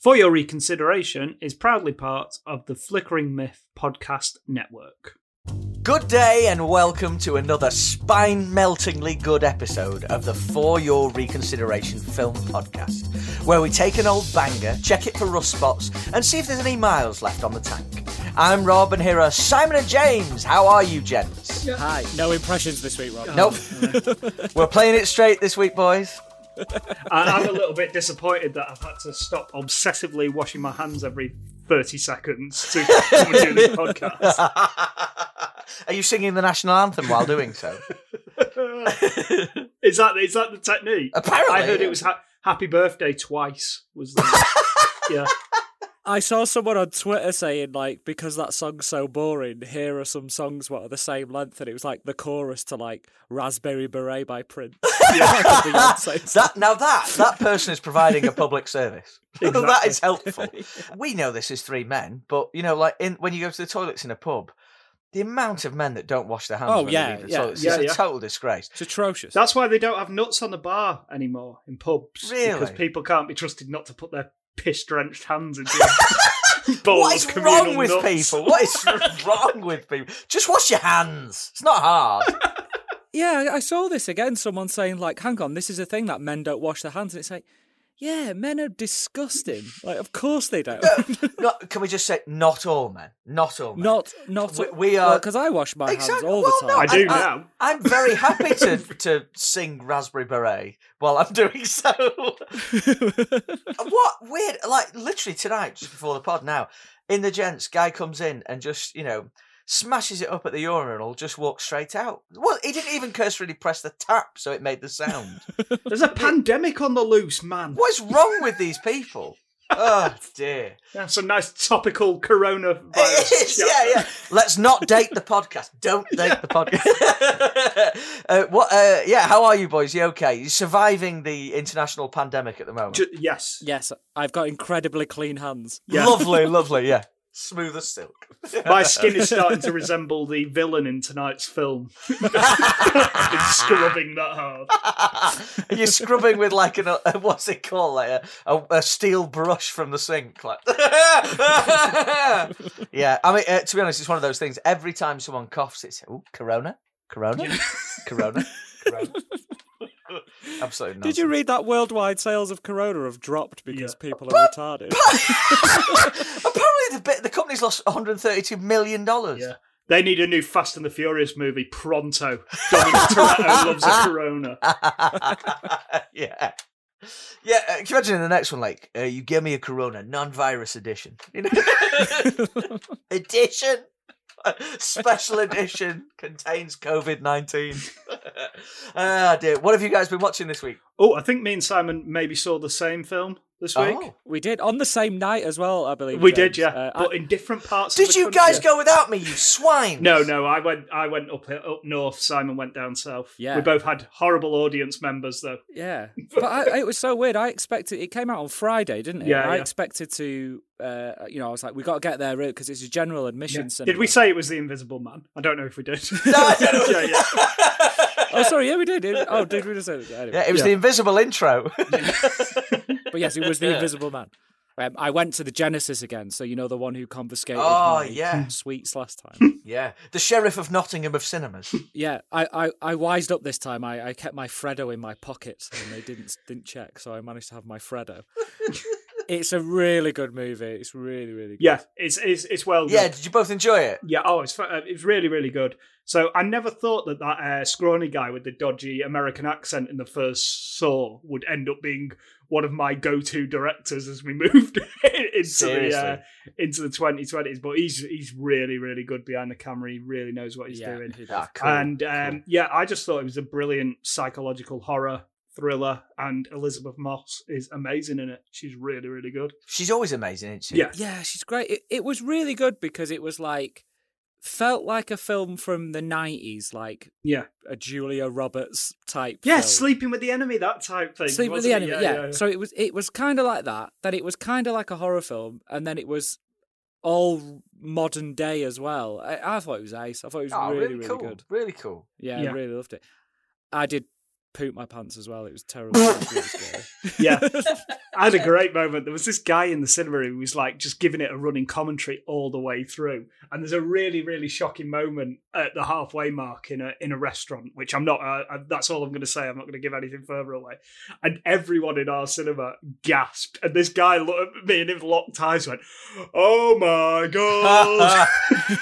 For Your Reconsideration is proudly part of the Flickering Myth podcast network. Good day and welcome to another spine meltingly good episode of the For Your Reconsideration Film Podcast, where we take an old banger, check it for rust spots, and see if there's any miles left on the tank. I'm Rob, and here are Simon and James. How are you, gents? Hi. No impressions this week, Rob. Nope. We're playing it straight this week, boys. And I'm a little bit disappointed that I've had to stop obsessively washing my hands every 30 seconds to come and do this podcast. Are you singing the national anthem while doing so? Is that is that the technique? Apparently, I heard yeah. it was ha- Happy Birthday twice. Was the yeah? I saw someone on Twitter saying like because that song's so boring, here are some songs what are the same length, and it was like the chorus to like Raspberry Beret by Prince. Like a Beyonce song. That now that that person is providing a public service. that Exactly. is helpful. We know this is three men, but you know, like in when you go to the toilets in a pub, the amount of men that don't wash their hands. Oh, when yeah, they leave the yeah, toilets yeah, is yeah. a total disgrace. It's atrocious. That's why they don't have nuts on the bar anymore in pubs. Really? Because people can't be trusted not to put their piss drenched hands into a bowl What of communal wrong with nuts. people? What is wrong with people? Just wash your hands. It's not hard. yeah, I- I saw this again. Someone saying like, "Hang on, this is a thing that men don't wash their hands," and it's like, yeah, men are disgusting. Like, of course they don't. not, can we just say not all men? Not all men. not, not. We- we are- because I wash my hands all Well, the no, time. I do now. I'm very happy to to sing Raspberry Beret while I'm doing so. what weird? Like literally tonight, just before the pod. Now, in the gents, guy comes in and just you know smashes it up at the urinal, just walks straight out. Well, he didn't even cursorily press the tap, so it made the sound. There's a pandemic on the loose, man. what is wrong with these people? Oh dear. That's a nice topical coronavirus. It is, yeah, yeah. Let's not date the podcast. Don't date the podcast. uh, what? Uh, yeah. How are you, boys? You okay? You surviving the international pandemic at the moment? Ju- yes. yes, I've got incredibly clean hands. Yeah. Lovely, lovely. Yeah, smooth as silk. My skin is starting to resemble the villain in tonight's film. Scrubbing that hard. you're scrubbing with like an uh, what's it called, like a, a, a steel brush from the sink. Like, yeah. I mean, uh, to be honest, it's one of those things. Every time someone coughs, it's oh, Corona, Corona, Corona, Corona. Absolutely. Not. Did you read that worldwide sales of Corona have dropped because Yeah. people are retarded? Apparently, the bit the company's lost 132 million dollars. Yeah. They need a new Fast and the Furious movie pronto. Dominic Toretto loves a Corona. yeah. Yeah, uh, can you imagine in the next one, like, uh, you give me a Corona non-virus edition, you know, edition, special edition contains COVID nineteen. Ah, dear. What have you guys been watching this week? Oh, I think me and Simon maybe saw the same film this week. Oh. we did on the same night as well, I believe. We James. did, yeah, Uh, but I- in different parts. of Did the you country. guys go without me, you swine? No, no. I went. I went up up north. Simon went down south. Yeah. we both had horrible audience members though. yeah, but I, it was so weird. I expected it came out on Friday, didn't it? Yeah, I yeah. expected to, uh, you know, I was like, we got to get there because it's a general admission. cinema. Did we say it was the Invisible Man? I don't know if we did. No, I don't know. yeah, yeah. Oh, sorry, yeah, we did. It- oh, did we just say it? Anyway. Yeah, it was Yeah. the invisible intro. But yes, it was the Invisible Man. Um, I went to the Genesis again, so you know the one who confiscated Oh, my yeah. sweets last time. yeah, the sheriff of Nottingham of cinemas. yeah, I, I, I wised up this time. I, I kept my Freddo in my pocket, and they didn't didn't check, so I managed to have my Freddo. it's a really good movie. It's really really good. yeah, it's it's it's well. Done. yeah, did you both enjoy it? Yeah, oh, it's fu- uh, it's really really good. So I never thought that that uh, scrawny guy with the dodgy American accent in the first Saw would end up being one of my go-to directors as we moved into the uh, into the 2020s. But he's he's really really good behind the camera. He really knows what he's yeah, doing. he does. Ah, cool. and um, yeah, I just thought it was a brilliant psychological horror thriller, and Elisabeth Moss is amazing in it. She's really really good. She's always amazing, isn't she? Yeah, Yeah, she's great. It, it was really good because it was like felt like a film from the nineties, like yeah, a Julia Roberts type. yeah. film. sleeping with the enemy, that type thing. Sleep with the wasn't it? enemy. Yeah, So it was it was kind of like that. Then it was kind of like a horror film, and then it was all modern day as well. I, I thought it was ace. I thought it was Oh, really really, really cool. good. Really cool. Yeah, Yeah. I really loved it. I did poop my pants as well. It was terrible. It was really scary. yeah. I had a great moment. There was this guy in the cinema who was like just giving it a running commentary all the way through. And there's a really, really shocking moment at the halfway mark in a in a restaurant, which I'm not. Uh, I, that's all I'm going to say. I'm not going to give anything further away. And everyone in our cinema gasped, and this guy looked at me and his locked eyes went, "Oh my god!"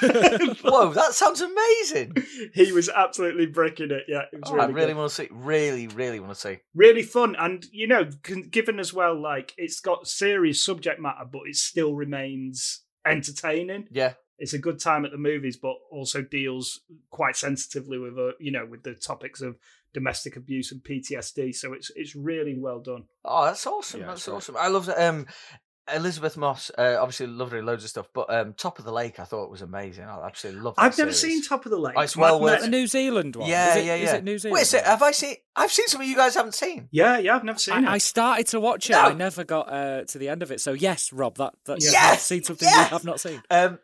Whoa, that sounds amazing. he was absolutely bricking it. Yeah, it was Oh, really I really good. want to see. Really, really really want to see. really fun and you know given as well like it's got serious subject matter but it still remains entertaining Yeah. it's a good time at the movies but also deals quite sensitively with uh, you know with the topics of domestic abuse and PTSD so it's it's really well done Oh, that's awesome. Yeah, that's it's awesome. I love that. Um, Elisabeth Moss, uh, obviously loved her in loads of stuff, but um, Top of the Lake, I thought was amazing. I absolutely love. That I've never series. seen Top of the Lake Oh, it's well worth Men- Is that the New Zealand one? Yeah, is it, yeah, is it New Zealand? Wait a sec, have I seen? I've seen some of you guys haven't seen. yeah yeah I've never seen I, I started to watch it. No. I never got uh, to the end of it. So yes, Rob, that that's Yes! I've seen something Yes! you have not seen. Um,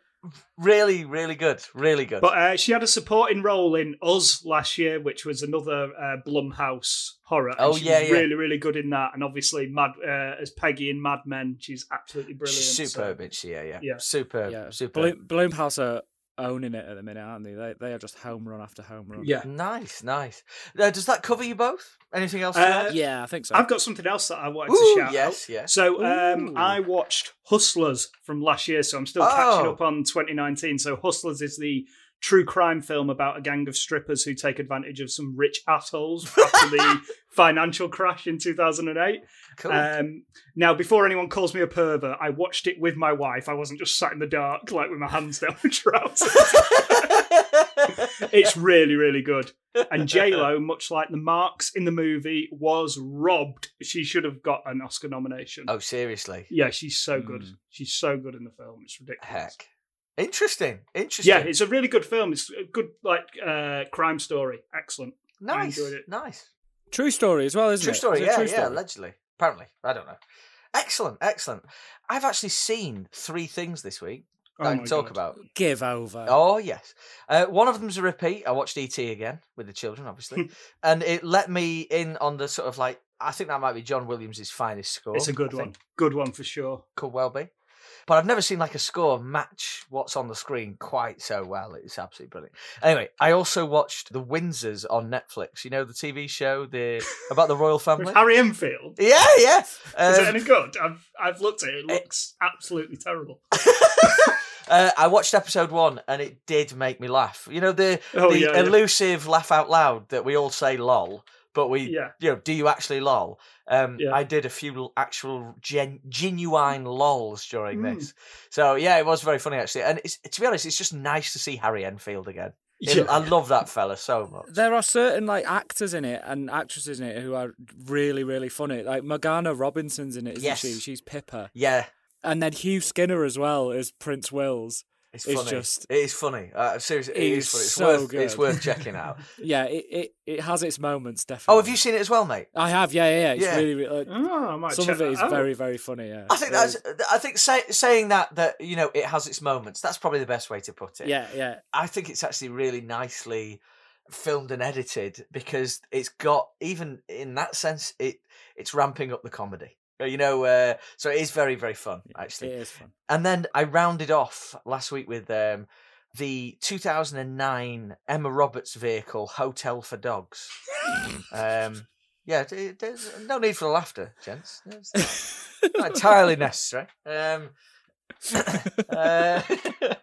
really, really good, really good. but uh, she had a supporting role in Us last year, which was another uh, Blumhouse horror. and Oh, she yeah, was yeah. really, really good in that. And obviously, Mad uh, as Peggy in Mad Men, she's absolutely brilliant. She's so- superb, isn't she? Yeah, yeah, Yeah. superb, Yeah, superb. Bloom, Blumhouse are owning it at the minute, aren't they? They they are just home run after home run. Yeah, Nice, nice. Uh, does that cover you both? Anything else? to Uh, add? yeah, I think so. I've got something else that I wanted Ooh, to shout yes, out. yes. So um, I watched Hustlers from last year, so I'm still catching Oh. up on 2019. So Hustlers is the true crime film about a gang of strippers who take advantage of some rich assholes after the financial crash in 2008. cool. Um, now, before anyone calls me a pervert, I watched it with my wife. I wasn't just sat in the dark, like with my hands down my trousers. it's really, really good. And J Lo, much like the marks in the movie, was robbed. She should have got an Oscar nomination. oh, seriously? Yeah, she's so good. Mm. She's so good in the film. It's ridiculous. Heck, interesting, interesting. Yeah, it's a really good film. It's a good like uh, crime story. Excellent. nice, enjoyed it. nice. True story as well, isn't it? True it? story, Is it yeah, true yeah, allegedly. Apparently. I don't know. Excellent, excellent. I've actually seen three things this week that Oh I can talk God. about. Give over. Oh, yes. Uh, one of them's a repeat. I watched E.T. again with the children, obviously. and it let me in on the sort of like, I think that might be John Williams' finest score. It's a good I one. think. Good one for sure. Could well be. But I've never seen like a score match what's on the screen quite so well. It's absolutely brilliant. Anyway, I also watched The Windsors on Netflix. You know the TV show the about the royal family. With Harry Enfield. Yeah, yeah. Is Um, it any good? I've I've looked at it. It looks absolutely terrible. uh, I watched episode one and it did make me laugh. You know the Oh, the yeah, yeah. elusive laugh out loud that we all say lol, but we Yeah. you know do you actually lol? Um, Yeah. I did a few actual gen- genuine lols during Mm. this, so yeah, it was very funny actually. And it's, to be honest, it's just nice to see Harry Enfield again. It- Yeah. I love that fella so much. There are certain like actors in it and actresses in it who are really, really funny. Like Morgana Robinson's in it, isn't Yes. she? She's Pippa. Yeah, And then Hugh Skinner as well as Prince Wills. It's It's funny. just- it is funny. Uh, seriously, it is It's funny. It's so worth it's worth checking out. Yeah, it, it, it has its moments, definitely. Oh, have you seen it as well, mate? I have, yeah, yeah, yeah. It's Yeah. really, really like, Oh, I might some check of it that is out. very, very funny. Yeah, I think It is. that's. I think say, saying that that you know it has its moments. That's probably the best way to put it. Yeah, yeah. I think it's actually really nicely filmed and edited because it's got even in that sense it it's ramping up the comedy. Uh, You know, uh, so it is very very fun actually. is fun. And then I rounded off last week with um, the 2009 Emma Roberts vehicle Hotel for Dogs. um, yeah, there's no need for the laughter, gents. It's not entirely necessary. Um, uh, yeah,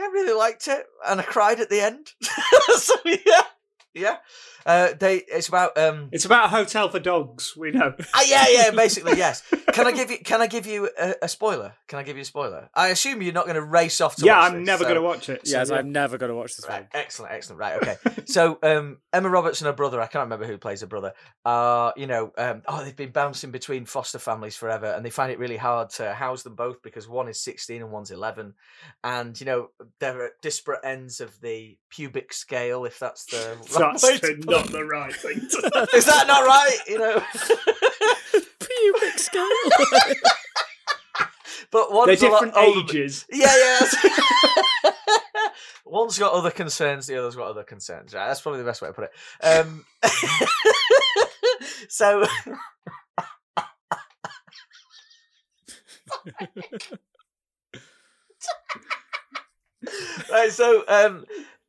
I really liked it, and I cried at the end. so yeah, yeah. Uh, they it's about um, It's about a hotel for dogs. We know. Ah, yeah, yeah, basically, yes. Can I give you? Can I give you a, a spoiler? Can I give you a spoiler? I assume you're not going to race off to. yeah, watch I'm this, never so- going to watch it. so yes, yeah. I'm never going to watch this Right, film. excellent, excellent. Right, okay. so um, Emma Roberts and her brother, I can't remember who plays her brother. Uh, you know, um, oh, they've been bouncing between foster families forever, and they find it really hard to house them both because one is 16 and one's 11, and you know they're at disparate ends of the pubic scale, if that's the right That's way to put not the right thing to Is that not right? You know. Pubic scale. but They're one's a lot different older- ages. Yeah, yeah. One's got other concerns, the other's got other concerns. Right, that's probably the best way to put it. Um, so, right, so um,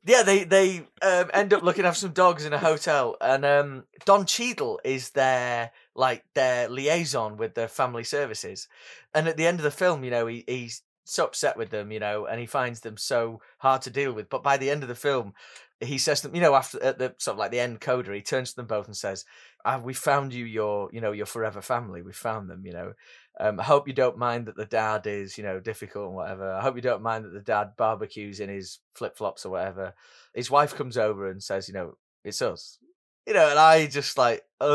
yeah, they they um, end up looking after some dogs in a hotel, and um, Don Cheadle is their like their liaison with the family services. And at the end of the film, you know, he, he's so upset with them, you know, and he finds them so hard to deal with. But by the end of the film, he says to them, you know, after at the sort of like the end coda, he turns to them both and says, ah, "We found you your, you know, your forever family. We found them, you know. Um, I hope you don't mind that the dad is, you know, difficult and whatever. I hope you don't mind that the dad barbecues in his flip flops or whatever. His wife comes over and says, you know, it's us. You know, and I just like, and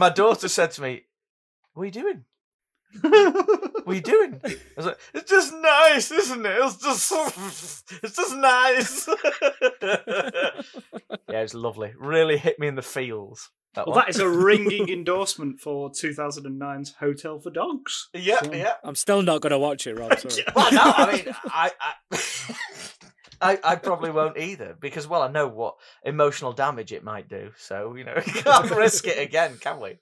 my daughter said to me, "What are you doing? What are you doing?" I was like, "It's just nice, isn't it? It's just, it's just nice." yeah, it's lovely. Really hit me in the feels. That Well, one. that is a ringing endorsement for 2009's Hotel for Dogs. yeah, So- yeah. I'm still not going to watch it, Rob. Sorry. Well, no, I mean, I, I, I, I probably won't either because, well, I know what emotional damage it might do. So you know, we can't risk it again, can we?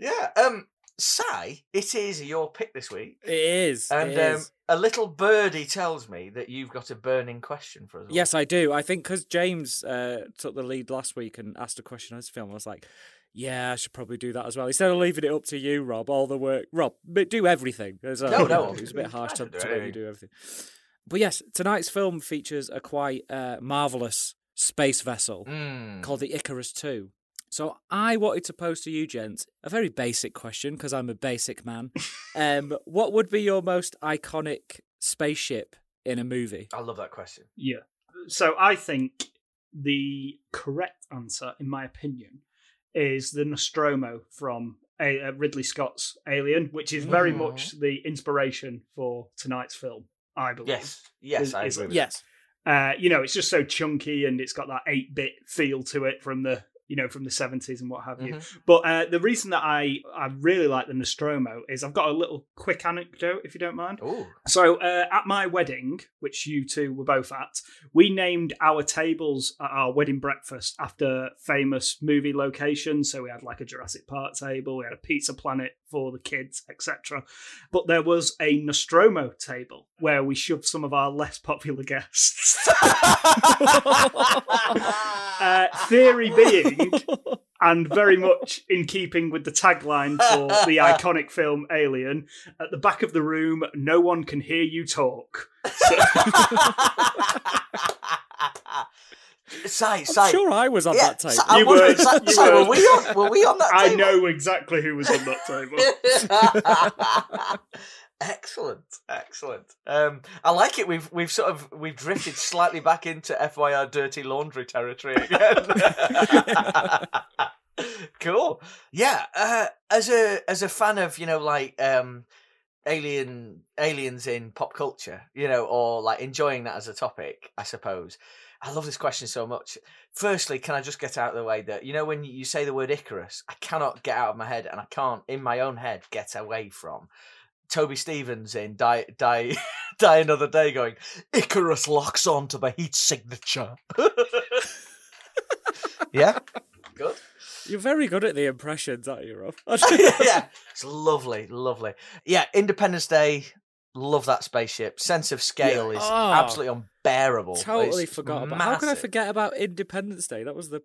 Yeah. Um, Si, it is your pick this week, It is. and it um, a little birdie tells me that you've got a burning question for us. Yes, I do. I think because James uh, took the lead last week and asked a question on his film, I was like, yeah, I should probably do that as well. Instead of leaving it up to you, Rob, all the work. Rob, but do everything. as No, no, It was a bit harsh to, to you do everything. But yes, tonight's film features a quite uh, marvelous space vessel Mm. called the Icarus 2. So I wanted to pose to you, gents, a very basic question because I'm a basic man. um, what would be your most iconic spaceship in a movie? I love that question. Yeah. So I think the correct answer, in my opinion, is the Nostromo from A- uh, Ridley Scott's Alien, which is very Mhm. much the inspiration for tonight's film. I believe. Yes, yes, Is- I agree. With Yes. Uh, you know, it's just so chunky and it's got that eight bit feel to it from the you know from the seventies and what have you. Mhm. But uh, the reason that I I really like the Nostromo is I've got a little quick anecdote, if you don't mind. Ooh. So uh, at my wedding, which you two were both at, we named our tables at our wedding breakfast after famous movie locations. So we had like a Jurassic Park table, we had a Pizza Planet for the kids, etc. But there was a Nostromo table where we shoved some of our less popular guests. uh, theory being, and very much in keeping with the tagline for the iconic film Alien, at the back of the room, no one can hear you talk. Si, I'm Si. sure I was on yeah, that tape. Si- I'm You were, Si- you Si, were were. we on? Were we on that? Table? I know exactly who was on that table. excellent, excellent. Um, I like it. We've we've sort of we've drifted slightly back into FYR dirty laundry territory again. cool. Yeah. Uh, as a as a fan of you know like um, alien aliens in pop culture, you know, or like enjoying that as a topic, I suppose. I love this question so much. Firstly, can I just get out of the way that you know when you say the word Icarus, I cannot get out of my head, and I can't in my own head get away from Toby Stephens in Die Die Die Another Day, going Icarus locks on to the heat signature. yeah, good. You're very good at the impressions, aren't you, Rob? yeah, it's lovely, lovely. Yeah, Independence Day. Love that spaceship. Sense of scale is Oh. absolutely unbearable. totally It's forgot about. How can I forget about Independence Day? That was the.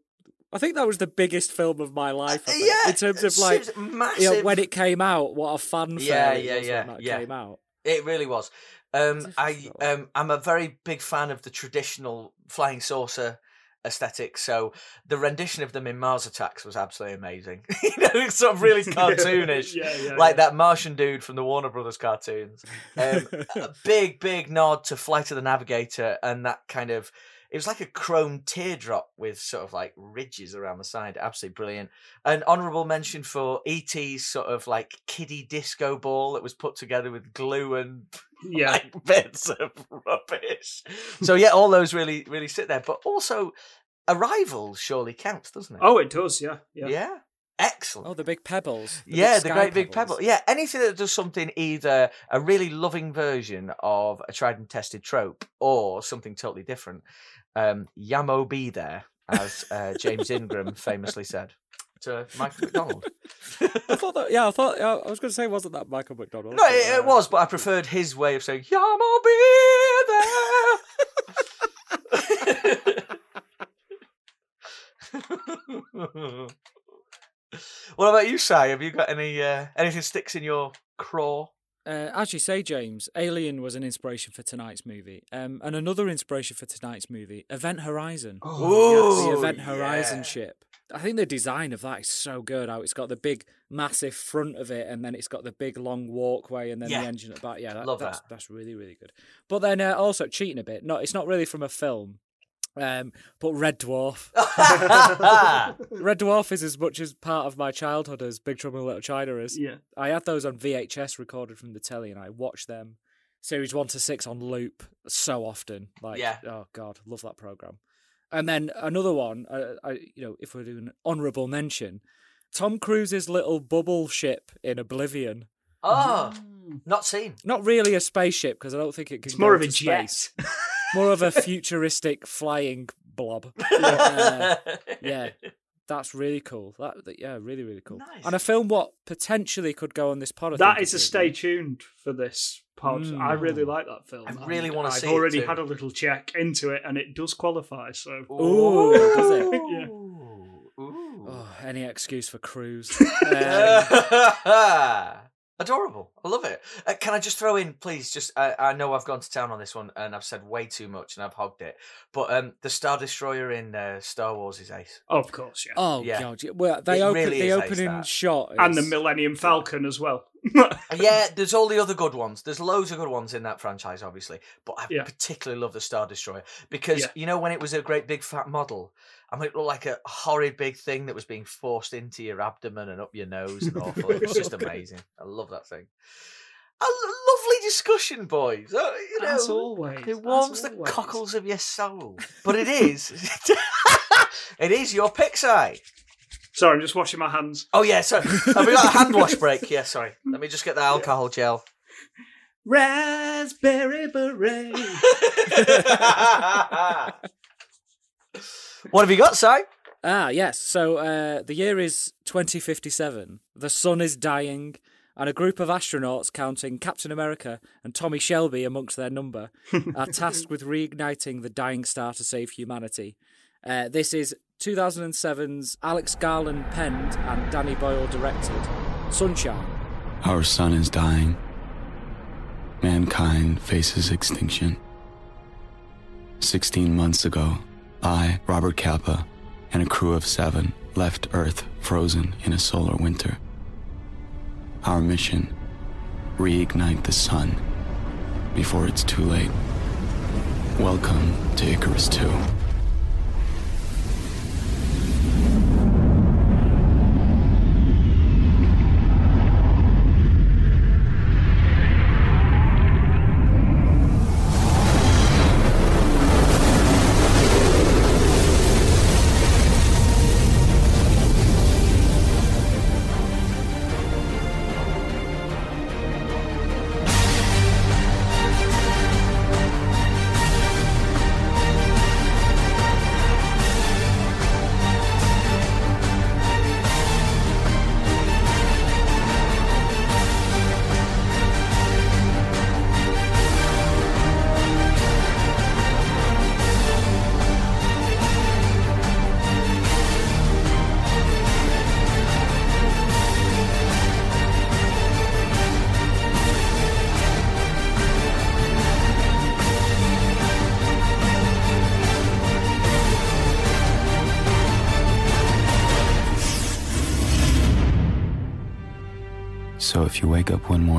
I think that was the biggest film of my life. I think, Yeah, in terms of like massive. you know, when it came out, what a fanfare Yeah, it yeah, was yeah, when that yeah. came out. It really was. Um, I um, I'm a very big fan of the traditional flying saucer aesthetic. So the rendition of them in Mars Attacks was absolutely amazing. you know, it's sort of really cartoonish, yeah, yeah, like yeah. that Martian dude from the Warner Brothers cartoons. Um, a big, big nod to Flight of the Navigator and that kind of. It was like a chrome teardrop with sort of like ridges around the side. Absolutely brilliant. An honourable mention for E.T.'s sort of like kiddie disco ball that was put together with glue and Yeah. like bits of rubbish. So yeah, all those really, really sit there. But also, Arrival surely counts, doesn't it? Oh, it does. Yeah. Yeah. yeah. Excellent. oh, the big pebbles. the big yeah, the sky great big pebbles. pebble. Yeah, anything that does something either a really loving version of a tried and tested trope or something totally different. Um, Yah Mo B There, as uh, James Ingram famously said. to Michael McDonald. I thought that. Yeah, I thought. Yeah, I was going to say, wasn't that Michael McDonald? No, it, it was, but I preferred his way of saying, "Yeah, I'll be there." what about you, Si? Have you got any uh, anything sticks in your craw? Uh, as you say, James, Alien was an inspiration for tonight's movie, um, and another inspiration for tonight's movie, Event Horizon. Ooh, the Event Horizon yeah. ship. I think the design of that is so good. How it's got the big, massive front of it, and then it's got the big, long walkway, and then Yeah. the engine at the back. Yeah, that, Love that's that. that's really, really good. But then uh, also cheating a bit. Not, it's not really from a film. Um, but Red Dwarf. Red Dwarf is as much as part of my childhood as Big Trouble in Little China is. Yeah. I had those on VHS recorded from the telly, and I watched them series one to six on loop so often. Like, Yeah. oh god, love that program. And then another one, uh, I, you know, if we're doing an honourable mention, Tom Cruise's little bubble ship in Oblivion. oh, not seen. Not really a spaceship because I don't think it can. It's go more of a into jet. space. More of a futuristic flying blob. Uh, yeah, that's really cool. That, that- yeah, really really cool. Nice. And a film what potentially could go on this pod. I That think, is a stay we- tuned for this pod. Mm. I really like that film. I really wanna see. I've see it already too. had a little check into it, and it does qualify. So Ooh, does it? Yeah. Ooh. Oh, any excuse for Cruise. Um, Adorable. I love it. Uh, can I just throw in, please? Just I, I know I've gone to town on this one and I've said way too much and I've hogged it, but um, the Star Destroyer in uh, Star Wars is ace. of course, yeah. oh Yeah. god, yeah. well they It open really the is ace, opening that. shot, and the Millennium Falcon as well. Yeah, there's all the other good ones. There's loads of good ones in that franchise, obviously, but I Yeah. particularly love the Star Destroyer because Yeah. you know when it was a great big fat model. I mean, it looked like a horrid big thing that was being forced into your abdomen and up your nose and awful. It was just amazing. I love that thing. A lovely discussion, boys. Uh, you know, As always, It warms the always. cockles of your soul. But it is. it is your pick side. Sorry, I'm just washing my hands. Oh, yeah, so have we got a hand wash break? Yeah, sorry. Let me just get the alcohol gel. Raspberry beret. what have you got, Si? Ah, yes. So uh, the year is 2057. The sun is dying, and a group of astronauts, counting Captain America and Tommy Shelby amongst their number, are tasked with reigniting the dying star to save humanity. Uh, this is 2007's Alex Garland penned and Danny Boyle directed Sunshine. Our sun is dying. Mankind faces extinction. 16 months ago, I, Robert Capa, and a crew of seven left Earth frozen in a solar winter. Our mission reignite the sun before it's too late. Welcome to Icarus 2.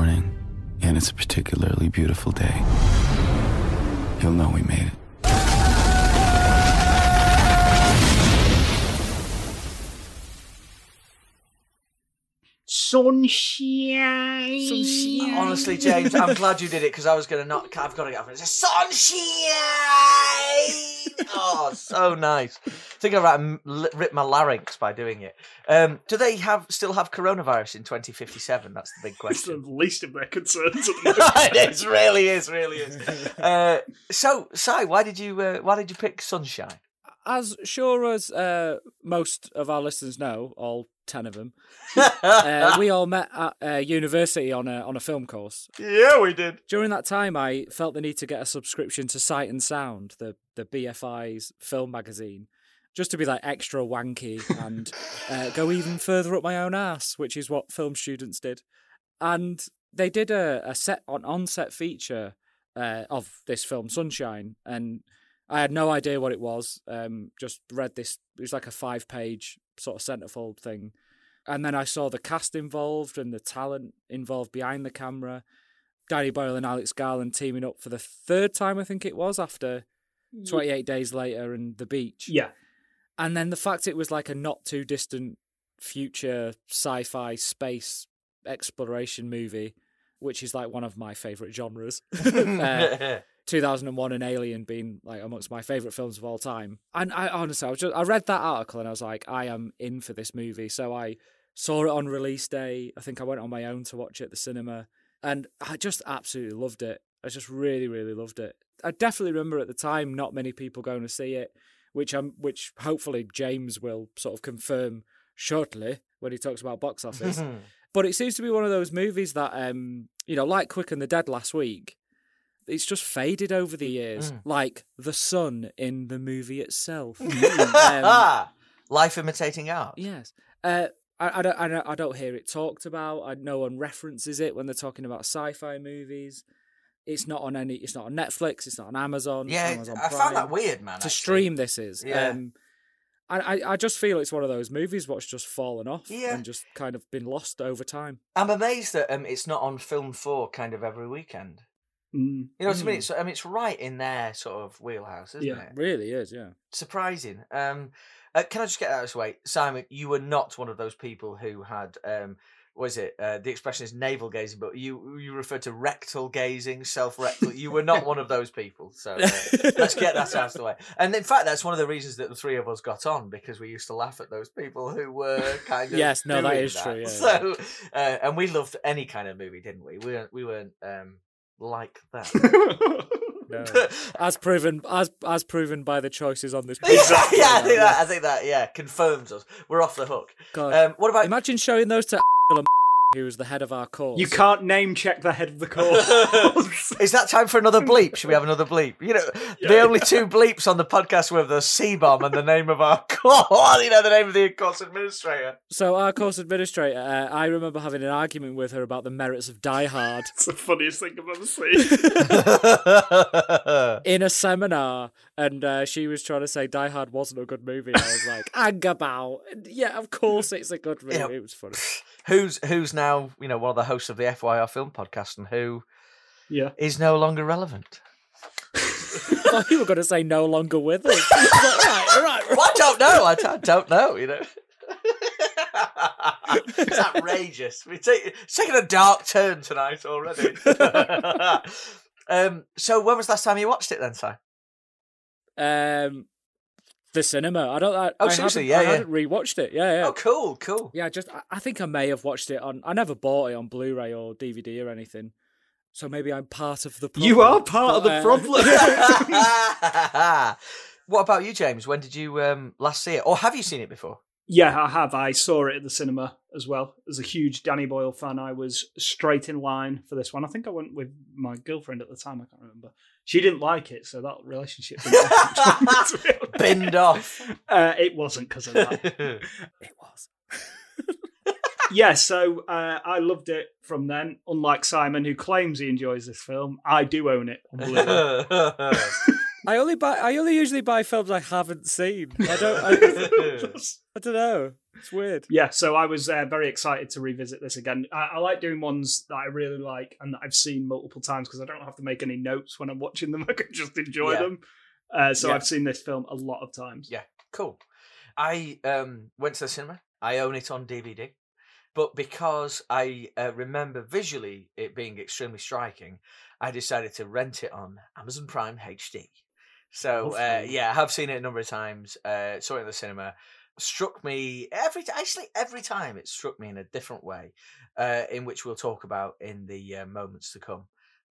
Morning and it's a particularly beautiful day, you'll know we made it. Sunshine. Honestly, James, I'm glad you did it because I was going to not. I've got to get off it. It's a sunshine. oh, so nice. I think I ri- li- ripped my larynx by doing it. Um, do they have still have coronavirus in 2057? That's the big It's the question. least of their concerns. at the moment. it is, really is, really is. Uh, so, Si, why did you uh, why did you pick Sunshine? As sure as uh, most of our listeners know, all ten of them. uh, we all met at uh, university on a on a film course. yeah, we did. During that time, I felt the need to get a subscription to Sight and Sound, the the BFI's film magazine, just to be like extra wanky and uh, go even further up my own ass, which is what film students did. And they did a, a set on on set feature uh, of this film Sunshine, and I had no idea what it was. Um, just read this; it was like a five page sort of centerfold thing, and then I saw the cast involved and the talent involved behind the camera. Danny Boyle and Alex Garland teaming up for the third time, I think it was, after 28 days later and the beach. Yeah. And then the fact it was like a not too distant future sci fi space exploration movie, which is like one of my favourite genres. uh, 2001 and Alien being like amongst my favourite films of all time. And I honestly, I was just, I read that article and I was like, I am in for this movie. So I saw it on release day. I think I went on my own to watch it at the cinema and I just absolutely loved it. I just really, really loved it. I definitely remember at the time not many people going to see it, which I'm, which hopefully James will sort of confirm shortly when he talks about box office. but it seems to be one of those movies that, um, you know, like Quick and the Dead last week, it's just faded over the years, Mm. like the sun in the movie itself. um, Life imitating art. yes. Uh, I, I, don't, I, don't, I don't hear it talked about. I, no one references it when they're talking about sci-fi movies. It's not on any. It's not on Netflix. It's not on Amazon. Yeah, Amazon I found that weird, man. To actually. stream this is. Yeah. Um, I, I, I just feel it's one of those movies what's just fallen off Yeah. and just kind of been lost over time. I'm amazed that um, it's not on Film Four kind of every weekend. Mm. You know what I mean? Mm. It's, I mean, it's right in their sort of wheelhouse, isn't it? Yeah. it? Really is, yeah. Surprising. Um, uh, can I just get that out of the way, Simon? You were not one of those people who had, um, was it? Uh, the expression is navel gazing, but you you referred to rectal gazing, self rectal. you were not one of those people. So uh, let's get that out of the way. And in fact, that's one of the reasons that the three of us got on because we used to laugh at those people who were kind of Yes, no, that is true, yeah, so, uh, and we loved any kind of movie, didn't we? We weren't we weren't um, like that. No. as proven as as proven by the choices on this yeah, yeah, I think that. I think that. Yeah, confirms us. We're off the hook. God. Um, what about? Imagine showing those to who was the head of our course. You can't name check the head of the course. Is that time for another bleep? Should we have another bleep? You know, the only two bleeps on the podcast were the C bomb and the name of our course. You know, the name of the course administrator. So our course administrator, uh, I remember having an argument with her about the merits of Die Hard it's the funniest thing I've ever seen. in a seminar, and uh, she was trying to say Die Hard wasn't a good movie. I was like, "Hang about, yeah, of course it's a good movie." Yeah. It was funny. who's who's now you know one of the hosts of the FYR film podcast and who yeah. is no longer relevant. I thought you were going to say no longer with us. I right, right, right. Well, I don't know. I, I don't know. You know. it's outrageous. We take, it's taking a dark turn tonight already. um, so when was the last time you watched it then, Si? Um, the cinema. I don't. I, Oh, I seriously? haven't- Yeah, I yeah. hadn't rewatched it. Yeah, yeah. Oh, cool, cool. Yeah, just I- I think I may have watched it on. I never bought it on Blu-ray or DVD or anything, so maybe I'm part of the. problem. You are part of But, the uh, problem. what about you, James? When did you um, last see it, or have you seen it before? Yeah, I have. I saw it at the cinema as well. As a huge Danny Boyle fan, I was straight in line for this one. I think I went with my girlfriend at the time. I can't remember. She didn't like it, so that relationship didn't last much longer, to be honest. Binned off. Uh, it wasn't because of that. It was. yeah, so uh, I loved it from then. Unlike Simon, who claims he enjoys this film, I do own it. I only buy. I only usually buy films I haven't seen. I don't. I, I don't know. It's weird. yeah, so I was uh, very excited to revisit this again. I, I like doing ones that I really like and that I've seen multiple times because I don't have to make any notes when I'm watching them. I can just enjoy Yeah. them. Uh, so Yeah. I've seen this film a lot of times. Yeah, cool. I um, went to the cinema. I own it on DVD. But because I uh, remember visually it being extremely striking, I decided to rent it on Amazon Prime HD. So uh, yeah, I have seen it a number of times. Uh, saw it in the cinema. Struck me every actually every time it struck me in a different way, uh, in which we'll talk about in the uh, moments to come.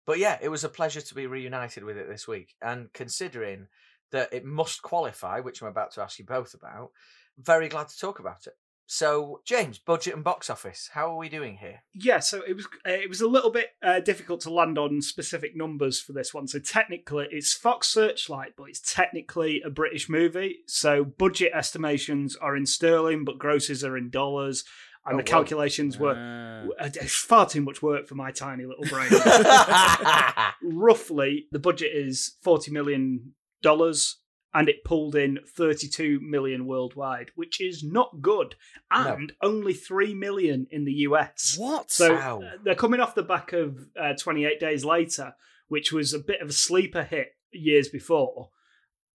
But yeah, it was a pleasure to be reunited with it this week. And considering that it must qualify, which I'm about to ask you both about, very glad to talk about it. So, James, budget and box office. How are we doing here? Yeah, so it was uh, it was a little bit uh, difficult to land on specific numbers for this one. So technically, it's Fox Searchlight, but it's technically a British movie. So budget estimations are in sterling, but grosses are in dollars, and Oh, the wow. calculations were Ah. uh, it's far too much work for my tiny little brain. Roughly, the budget is forty million dollars, and it pulled in thirty-two million worldwide, which is not good, and only three million in the US. What? So Wow. uh, they're coming off the back of uh, 28 Days Later, which was a bit of a sleeper hit years before.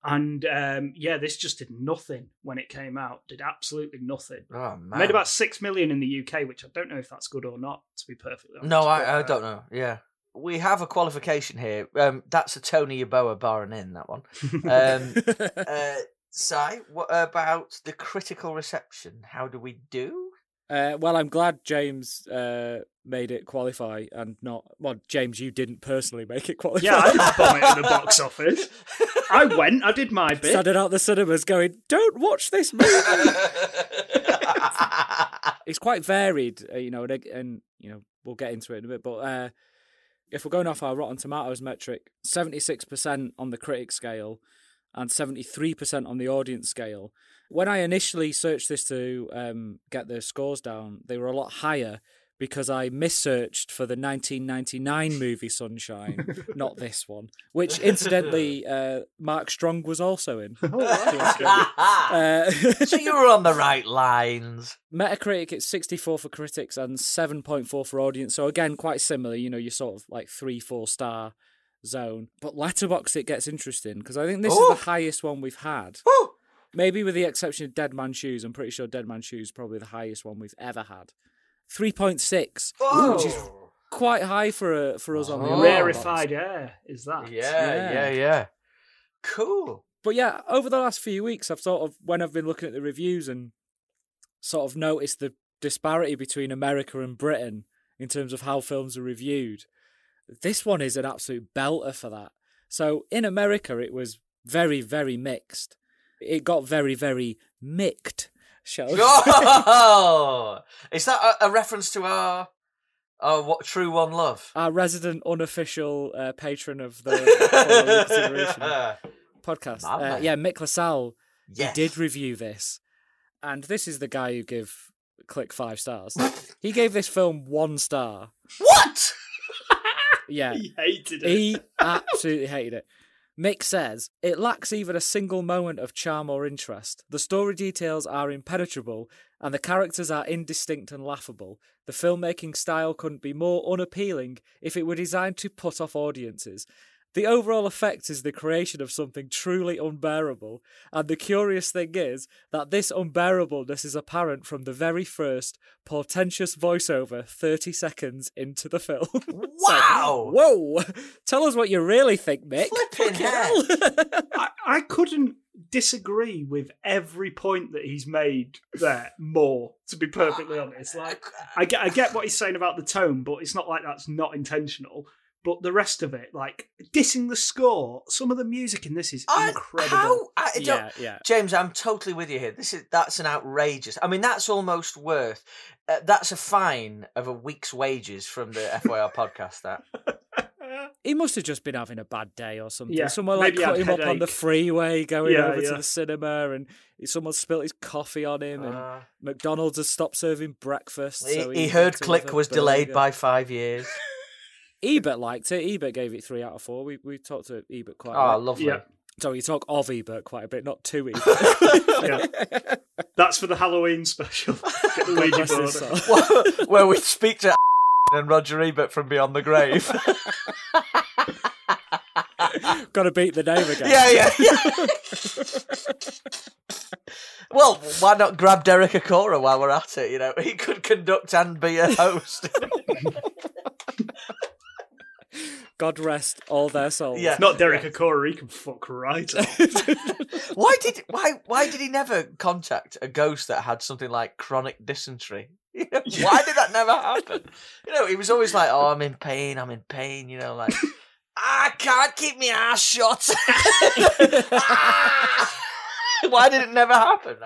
And um, yeah, this just did nothing when it came out. Did absolutely nothing. oh, man. Made about six million in the UK, which I don't know if that's good or not. To be perfectly honest. No, I, I uh, don't know. Yeah. We have a qualification here. Um, that's a Tony Yeboah bar and in, that one. Um, uh, Si, what about the critical reception? How do we do? Uh, well, I'm glad James uh, made it qualify and not. Well, James, you didn't personally make it qualify. yeah, I didn't bomb it at the box office. I went. I did my bit. Standing out the cinemas going, don't watch this movie. it's quite varied, uh, you know, and, and you know we'll get into it in a bit. But uh, if we're going off our Rotten Tomatoes metric, seventy six percent on the critic scale and seventy three percent on the audience scale. When I initially searched this to um, get the scores down, they were a lot higher because I missearched for the 1999 movie Sunshine, not this one, which incidentally uh, Mark Strong was also in. Uh, so you were on the right lines. Metacritic, it's 64 for critics and 7.4 for audience. So again, quite similar. You know, you're sort of like three, four star zone. But Letterboxd, it gets interesting because I think this Ooh. is the highest one we've had. Woo! Maybe with the exception of Dead Man Shoes. I'm pretty sure Dead Man Shoes is probably the highest one we've ever had. 3.6, which is Oh. quite high for a, for us on the Oh. Rarefied air is that? Yeah, yeah, yeah, Cool. But yeah, over the last few weeks, I've sort of, when I've been looking at the reviews and sort of noticed the disparity between America and Britain in terms of how films are reviewed, this one is an absolute belter for that. So in America, it was very, very mixed. It got very, very micked, shall we say. Oh, is that a, a reference to our, our what True One Love? Our resident unofficial uh, patron of the podcast. Uh, yeah, Mick LaSalle yes. he did review this, and this is the guy who give Click five stars. he gave this film one star. What? Yeah, He hated it. he absolutely hated it. Mick says it lacks even a single moment of charm or interest. The story details are impenetrable, and the characters are indistinct and laughable. The filmmaking style couldn't be more unappealing if it were designed to put off audiences. The overall effect is the creation of something truly unbearable, and the curious thing is that this unbearableness is apparent from the very first portentous voiceover 30 seconds into the film. It's like, Wow. whoa! Tell us what you really think, Mick. Flipping hell. I, I couldn't disagree with every point that he's made there more, to be perfectly honest. Like I get I get what he's saying about the tone, but it's not like that's not intentional. But the rest of it, like dissing the score, some of the music in this is I- incredible. How? I yeah, yeah. James, I'm totally with you here. This is that's an outrageous. I mean, that's almost worth. Uh, that's a fine of a week's wages from the FYR podcast. That He must have just been having a bad day or something. Yeah, someone like cut had him up on the freeway going Yeah, over yeah. to the cinema, and someone spilled his coffee on him, and uh, McDonald's has stopped serving breakfast. he, so he had heard Click have a was delayed by five years. Ebert liked it. Ebert gave it three out of four. We we talked to Ebert quite. a Oh, bit. lovely. Yeah. So we talk of Ebert quite a bit, not to Ebert. Yeah. That's for the Halloween special. Get the God Ouija board. Where- Where we speak to and Roger Ebert from beyond the grave. Got to beat the name again. yeah, yeah, yeah. well, why not grab Derek Acorah while we're at it? You know, he could conduct and be a host. God rest all their souls. Yeah. Not Derek Acorah, he can fuck right off. why did why why did he never contact a ghost that had something like chronic dysentery? You know, Why did that never happen? You know, he was always like, "Oh, I'm in pain. I'm in pain." You know, like, "I can't keep my ass shut." Ah! Why did it never happen?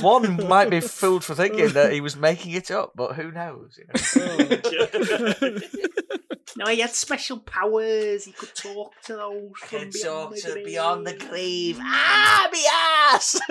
One might be fooled for thinking that he was making it up, but who knows? You know? no, he had special powers. He could talk to those from Could talk to grave. beyond the grave. Ah, me ass!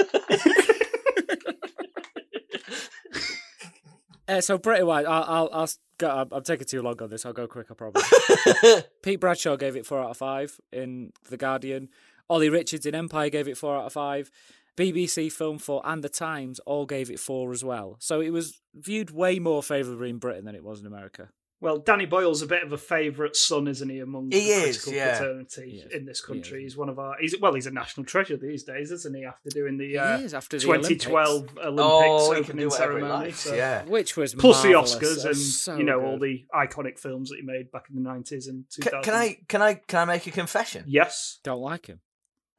Uh, so pretty wise, I'll, I'll, I'll go. I'm, I'm taking too long on this. I'll go quick. I promise. Pete Bradshaw gave it four out of five in The Guardian. Olly Richards in Empire gave it four out of five. BBC Film 4 and The Times all gave it four as well. So it was viewed way more favourably in Britain than it was in America. Well, Danny Boyle's a bit of a favourite son, isn't he, among He the is, critical yeah. fraternity He in this country. is. He's one of our. He's well, he's a national treasure these days, isn't he? After doing the He uh, is after the 2012 Olympics, oh, opening do whatever he ceremony. likes. so- Yeah. Which was Plus the. Oscars and so you know all the iconic films that he made back in the 90s and 2000s. Can, can I can I can I make a confession? Yes. Don't like him.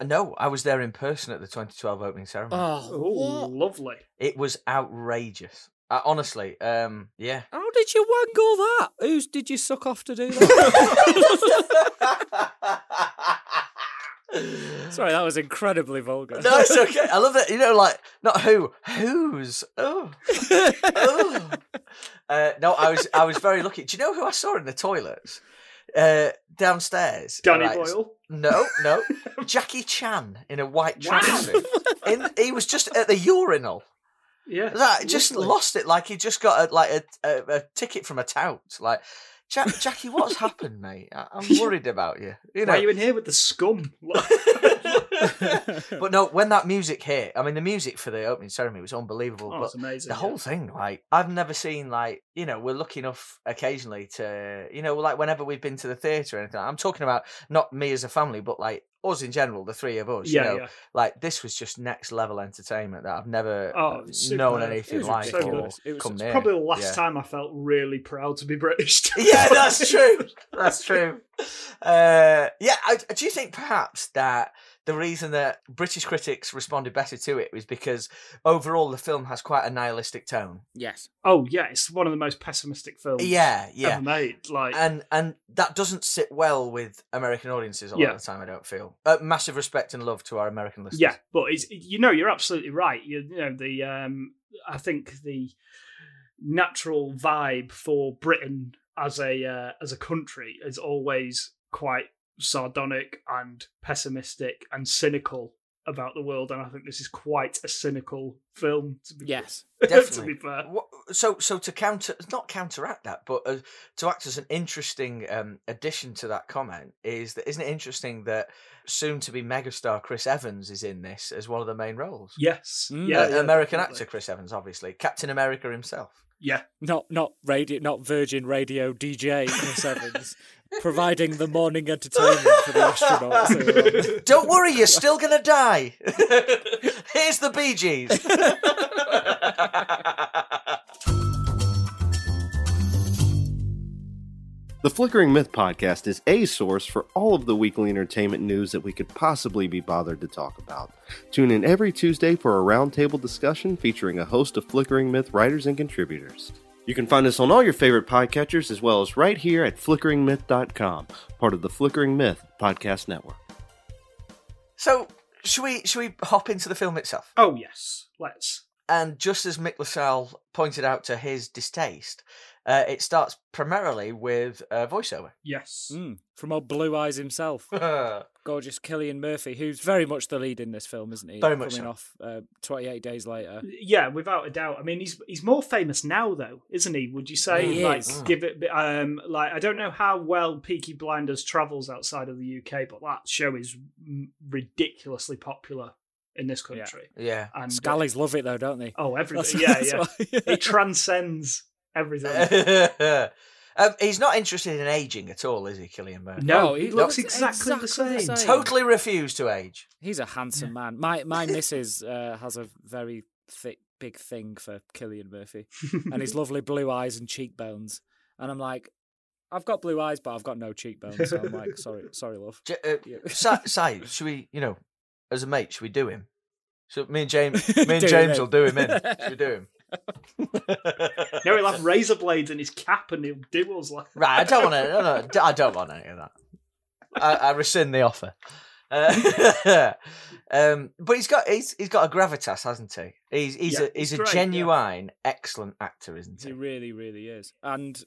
No, I was there in person at the 2012 opening ceremony. Oh, Oh, what? lovely. It was outrageous. Uh, honestly, um, yeah. How did you wangle that? Who's did you suck off to do that? Sorry, that was incredibly vulgar. No, it's okay. I love that. You know, like not who, who's. Oh, oh. Uh, no, I was I was very lucky. Do you know who I saw in the toilets uh, downstairs? Danny Right, Boyle. No, no, Jackie Chan in a white Wow. tracksuit. in he was just at the urinal. Yeah. That just lovely. lost it. Like he just got a, like a, a, a ticket from a tout. Like. Jack, Jackie, what's happened, mate? I, I'm worried about you. You know, Why are you in here with the scum? but no, when that music hit, I mean, the music for the opening ceremony was unbelievable. oh, but it's amazing. the yeah. whole thing, like, I've never seen, like, you know, we're lucky enough occasionally to, you know, like whenever we've been to the theatre or anything. I'm talking about not me as a family, but like us in general, the three of us. Yeah, you know, yeah. like this was just next level entertainment that I've never Oh, known anything like so or. It was come near. Probably the last yeah. time I felt really proud to be British. Yeah, that's true. That's true. Uh, yeah, I, do you think perhaps that the reason that British critics responded better to it was because overall the film has quite a nihilistic tone? yes. Oh yeah, it's one of the most pessimistic films Yeah, yeah. ever made. Like and and that doesn't sit well with American audiences a lot Yeah. of the time. I don't feel uh, massive respect and love to our American listeners. yeah, but it's you know you're absolutely right. You, you know the um I think the natural vibe for Britain as a uh, as a country is always quite sardonic and pessimistic and cynical about the world, and I think this is quite a cynical film. To be, Yes. to definitely. be fair. So so to counter not counteract that, but uh, to act as an interesting um, addition to that comment is that isn't it interesting that soon to be megastar Chris Evans is in this as one of the main roles? Yes, Mm. yeah, Uh, yeah, American definitely. actor Chris Evans, obviously Captain America himself. Yeah, Not not radio not Virgin Radio DJ Chris Evans. Providing the morning entertainment for the astronauts. who are on- Don't worry, you're still gonna die. Here's the Bee Gees. The Flickering Myth podcast is a source for all of the weekly entertainment news that we could possibly be bothered to talk about. Tune in every Tuesday for a roundtable discussion featuring a host of Flickering Myth writers and contributors. You can find us on all your favorite podcatchers as well as right here at flickeringmyth.com, part of the Flickering Myth podcast network. so should we should we hop into the film itself? Oh yes, let's. And just as Mick LaSalle pointed out to his distaste, uh, it starts primarily with a voiceover. Yes. Mm, from old Blue Eyes himself. Gorgeous Cillian Murphy, who's very much the lead in this film, isn't he? Very much Coming so. off uh, 28 days later. Yeah, without a doubt. I mean, he's he's more famous now, though, isn't he? Would you say? He like, is. give it. Um, like I don't know how well Peaky Blinders travels outside of the UK, but that show is ridiculously popular in this country. yeah. And Scallies love it though, don't they? oh, everything. That's- Yeah, that's yeah. why- It transcends everything. um, he's not interested in aging at all, is he, Cillian Murphy? No, No, he he looks looks exactly, the exactly the same. same. Totally refused to age. He's a handsome man. My my missus uh, has a very thick, big thing for Cillian Murphy, and his lovely blue eyes and cheekbones. And I'm like, I've got blue eyes, but I've got no cheekbones. So I'm like, sorry, sorry, love. J- uh, Yeah. Si, Si, should we, you know, as a mate, should we do him? So me and James, me and James him will do him in. Should we do him? no, he'll have razor blades in his cap, and he'll do us like. Right, I don't want to. No, no, I don't want any of that. I, I rescind the offer. Uh, um, but he's got he's he's got a gravitas, hasn't he? He's he's Yeah, a he's he's a great, yeah. genuine, excellent actor, isn't He he? really, really is. And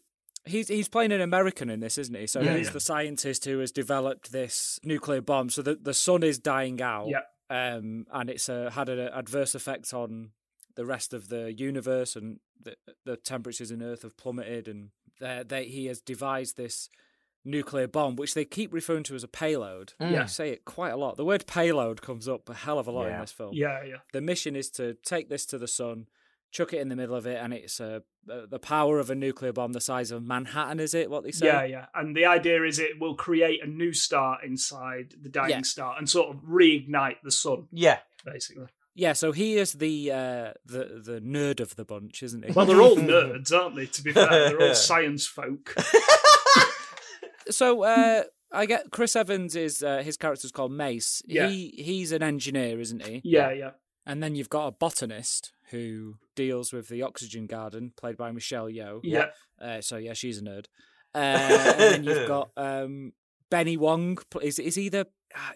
he's he's playing an American in this, isn't he? So Yeah. he's Yeah. the scientist who has developed this nuclear bomb. So the the sun is dying out. Yeah. Um, and it's uh, had an adverse effect on the rest of the universe, and the the temperatures in Earth have plummeted, and they, they, he has devised this nuclear bomb, which they keep referring to as a payload. Mm. They say it quite a lot. The word payload comes up a hell of a lot Yeah. in this film Yeah, yeah. the mission is to take this to the sun, chuck it in the middle of it, and it's uh, uh, the power of a nuclear bomb the size of Manhattan. Is it what they say? Yeah, yeah. And the idea is it will create a new star inside the dying Yeah. star and sort of reignite the sun, Yeah, basically. Yeah, So he is the uh, the the nerd of the bunch, isn't he? Well, they're all nerds, aren't they? To be fair, they're all science folk. so uh, I get Chris Evans is uh, his character's called Mace. Yeah. He he's an engineer, isn't he? Yeah, yeah. And then you've got a botanist who deals with the oxygen garden, played by Michelle Yeoh. Yeah. Uh, so yeah, she's a nerd. Uh, and then you've got um, Benny Wong. Is is he the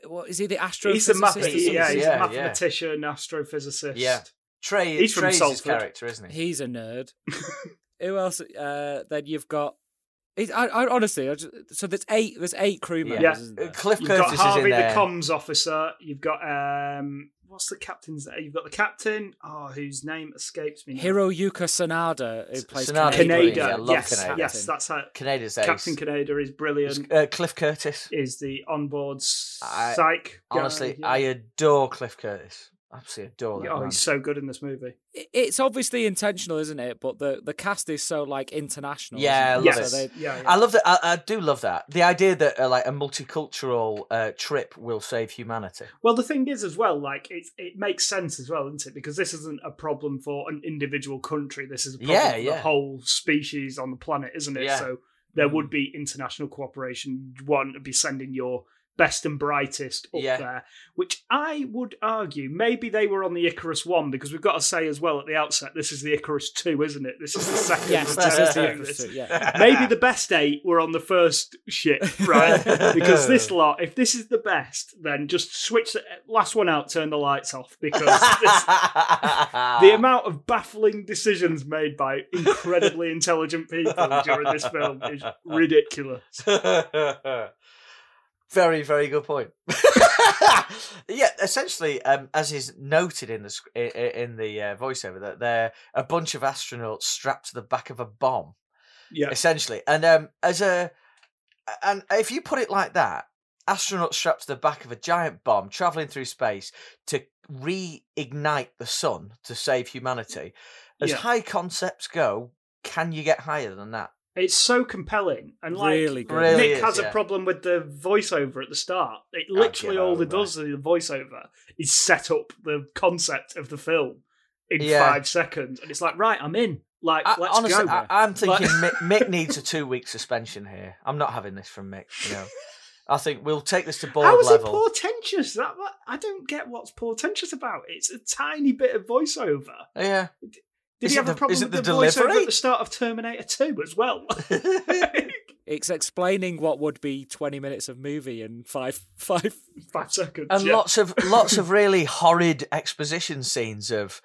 what is he the astrophysicist? He's a math- yeah, he's Yeah, a yeah. mathematician, astrophysicist. yeah. Trey, He's from Trey's his character, isn't he? He's a nerd. Who else? Uh, then you've got. It, I, I honestly, I just, so there's eight. There's eight crew members. Yeah. Isn't Uh, there? Cliff You've Curtis got is Harvey, in the there. comms officer. You've got um, what's the captain's? name? You've got the captain. Oh, whose name escapes me. now. Hiroyuki Sanada, who plays Sanada, Kaneda. brilliant. Canada. Yeah, I love yes, Canada. yes, that's how. Canada's Captain ace. Canada is brilliant. Uh, Cliff Curtis. Is the onboard I- psych? guy, Honestly, yeah. I adore Cliff Curtis. Absolutely adore that Oh, man. he's so good in this movie. It's obviously intentional, isn't it? But the, the cast is so like international. Yeah, I love yes, So they- yeah, yeah. I love that. I, I do love that. The idea that uh, like a multicultural uh, trip will save humanity. Well, the thing is, as well, like it, it makes sense as well, doesn't it? Because this isn't a problem for an individual country. This is a problem Yeah, for yeah. the whole species on the planet, isn't it? Yeah. So there would be international cooperation. One would be sending your best and brightest up Yeah. there, which I would argue maybe they were on the Icarus one because we've got to say as well at the outset, this is the Icarus two, isn't it? This is the second. Yes, this is the Icarus two, yeah. Maybe the best eight were on the first ship, right? because this lot, if this is the best, then just switch the last one out, turn the lights off, because this, the amount of baffling decisions made by incredibly intelligent people during this film is ridiculous. Very, very good point. yeah, essentially, um, as is noted in the sc- i- i- in the uh, voiceover, that they're a bunch of astronauts strapped to the back of a bomb, Yeah, essentially. And um, as a and if you put it like that, astronauts strapped to the back of a giant bomb traveling through space to reignite the sun to save humanity. As Yeah. high concepts go, can you get higher than that? It's so compelling, and like Really good. Really Nick is, has yeah. a problem with the voiceover at the start. It literally all over it does in the voiceover is set up the concept of the film in Yeah. five seconds, and it's like, right, I'm in. Like, I, let's honestly, go. I, I'm thinking Like- Mick, Mick needs a two week suspension here. I'm not having this from Mick. You know, I think we'll take this to board How is level. it portentous? That that- I don't get what's portentous about it. It's a tiny bit of voiceover. yeah. Did Is he it have a problem is with the the, voiceover delivery? at the start of Terminator 2 as well? It's explaining what would be 20 minutes of movie in five five. Five seconds. and yeah. lots of lots of really horrid exposition scenes of.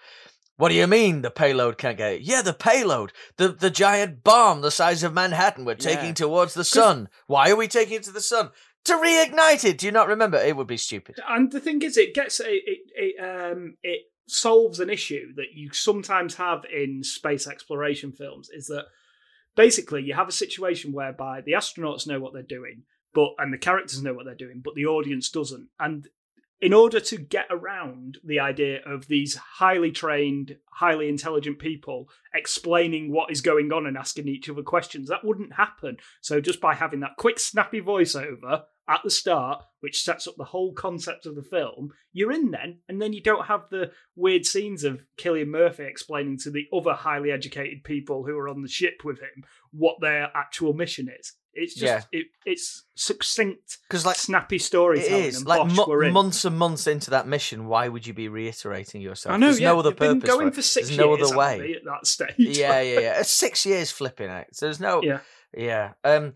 What do you mean the payload can't get it? Yeah, the payload, the the giant bomb the size of Manhattan we're taking Yeah. towards the sun. Why are we taking it to the sun? To reignite it. Do you not remember? It would be stupid. And the thing is, it gets it, it, it um it solves an issue that you sometimes have in space exploration films. Is that basically you have a situation whereby the astronauts know what they're doing, but and the characters know what they're doing, but the audience doesn't. And in order to get around the idea of these highly trained, highly intelligent people explaining what is going on and asking each other questions, that wouldn't happen. So just by having that quick, snappy voiceover at the start, which sets up the whole concept of the film, you're in then, and then you don't have the weird scenes of Cillian Murphy explaining to the other highly educated people who are on the ship with him what their actual mission is. It's just Yeah. it, it's succinct, Because like snappy it storytelling. is and like bosh, mo- months and months into that mission. Why would you be reiterating yourself? I know. There's yeah, no other purpose. going for, for, six There's no other way. at that stage. yeah, yeah, yeah. Six years flipping out. So there's no. Yeah. Yeah. Um,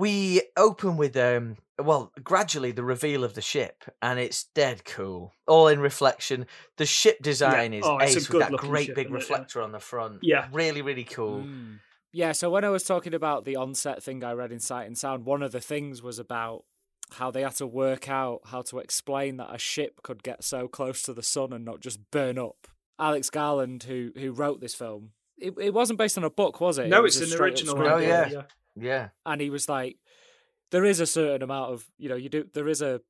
we open with um well gradually the reveal of the ship and it's dead cool all in reflection the ship design is Oh, ace with that great ship, big isn't it? Yeah. reflector on the front Yeah. really really cool Mm. Yeah, so when I was talking about the onset thing I read in Sight and Sound, one of the things was about how they had to work out how to explain that a ship could get so close to the sun and not just burn up. Alex Garland, who who wrote this film, it, it wasn't based on a book, was it? no, It was it's an original. screenplay. Oh, yeah. yeah. Yeah and he was like, "There is a certain amount of you know you do there is a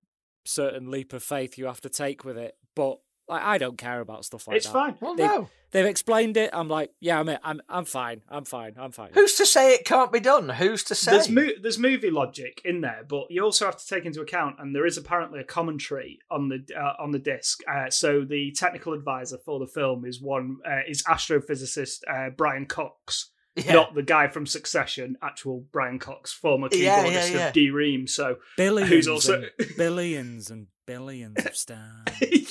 certain leap of faith you have to take with it, but like I don't care about stuff like It's that. It's fine. well They- no They've explained it. I'm like, yeah, I'm I'm I'm fine. I'm fine. I'm fine. who's to say it can't be done who's to say There's mo- there's movie logic in there, but you also have to take into account, and there is apparently a commentary on the uh, on the disc. Uh, so the technical advisor for the film is one uh, is astrophysicist uh, Brian Cox, yeah. not the guy from Succession, actual Brian Cox, former Yeah, keyboardist yeah, yeah. of D Ream. So billions also- and billions and billions of stars.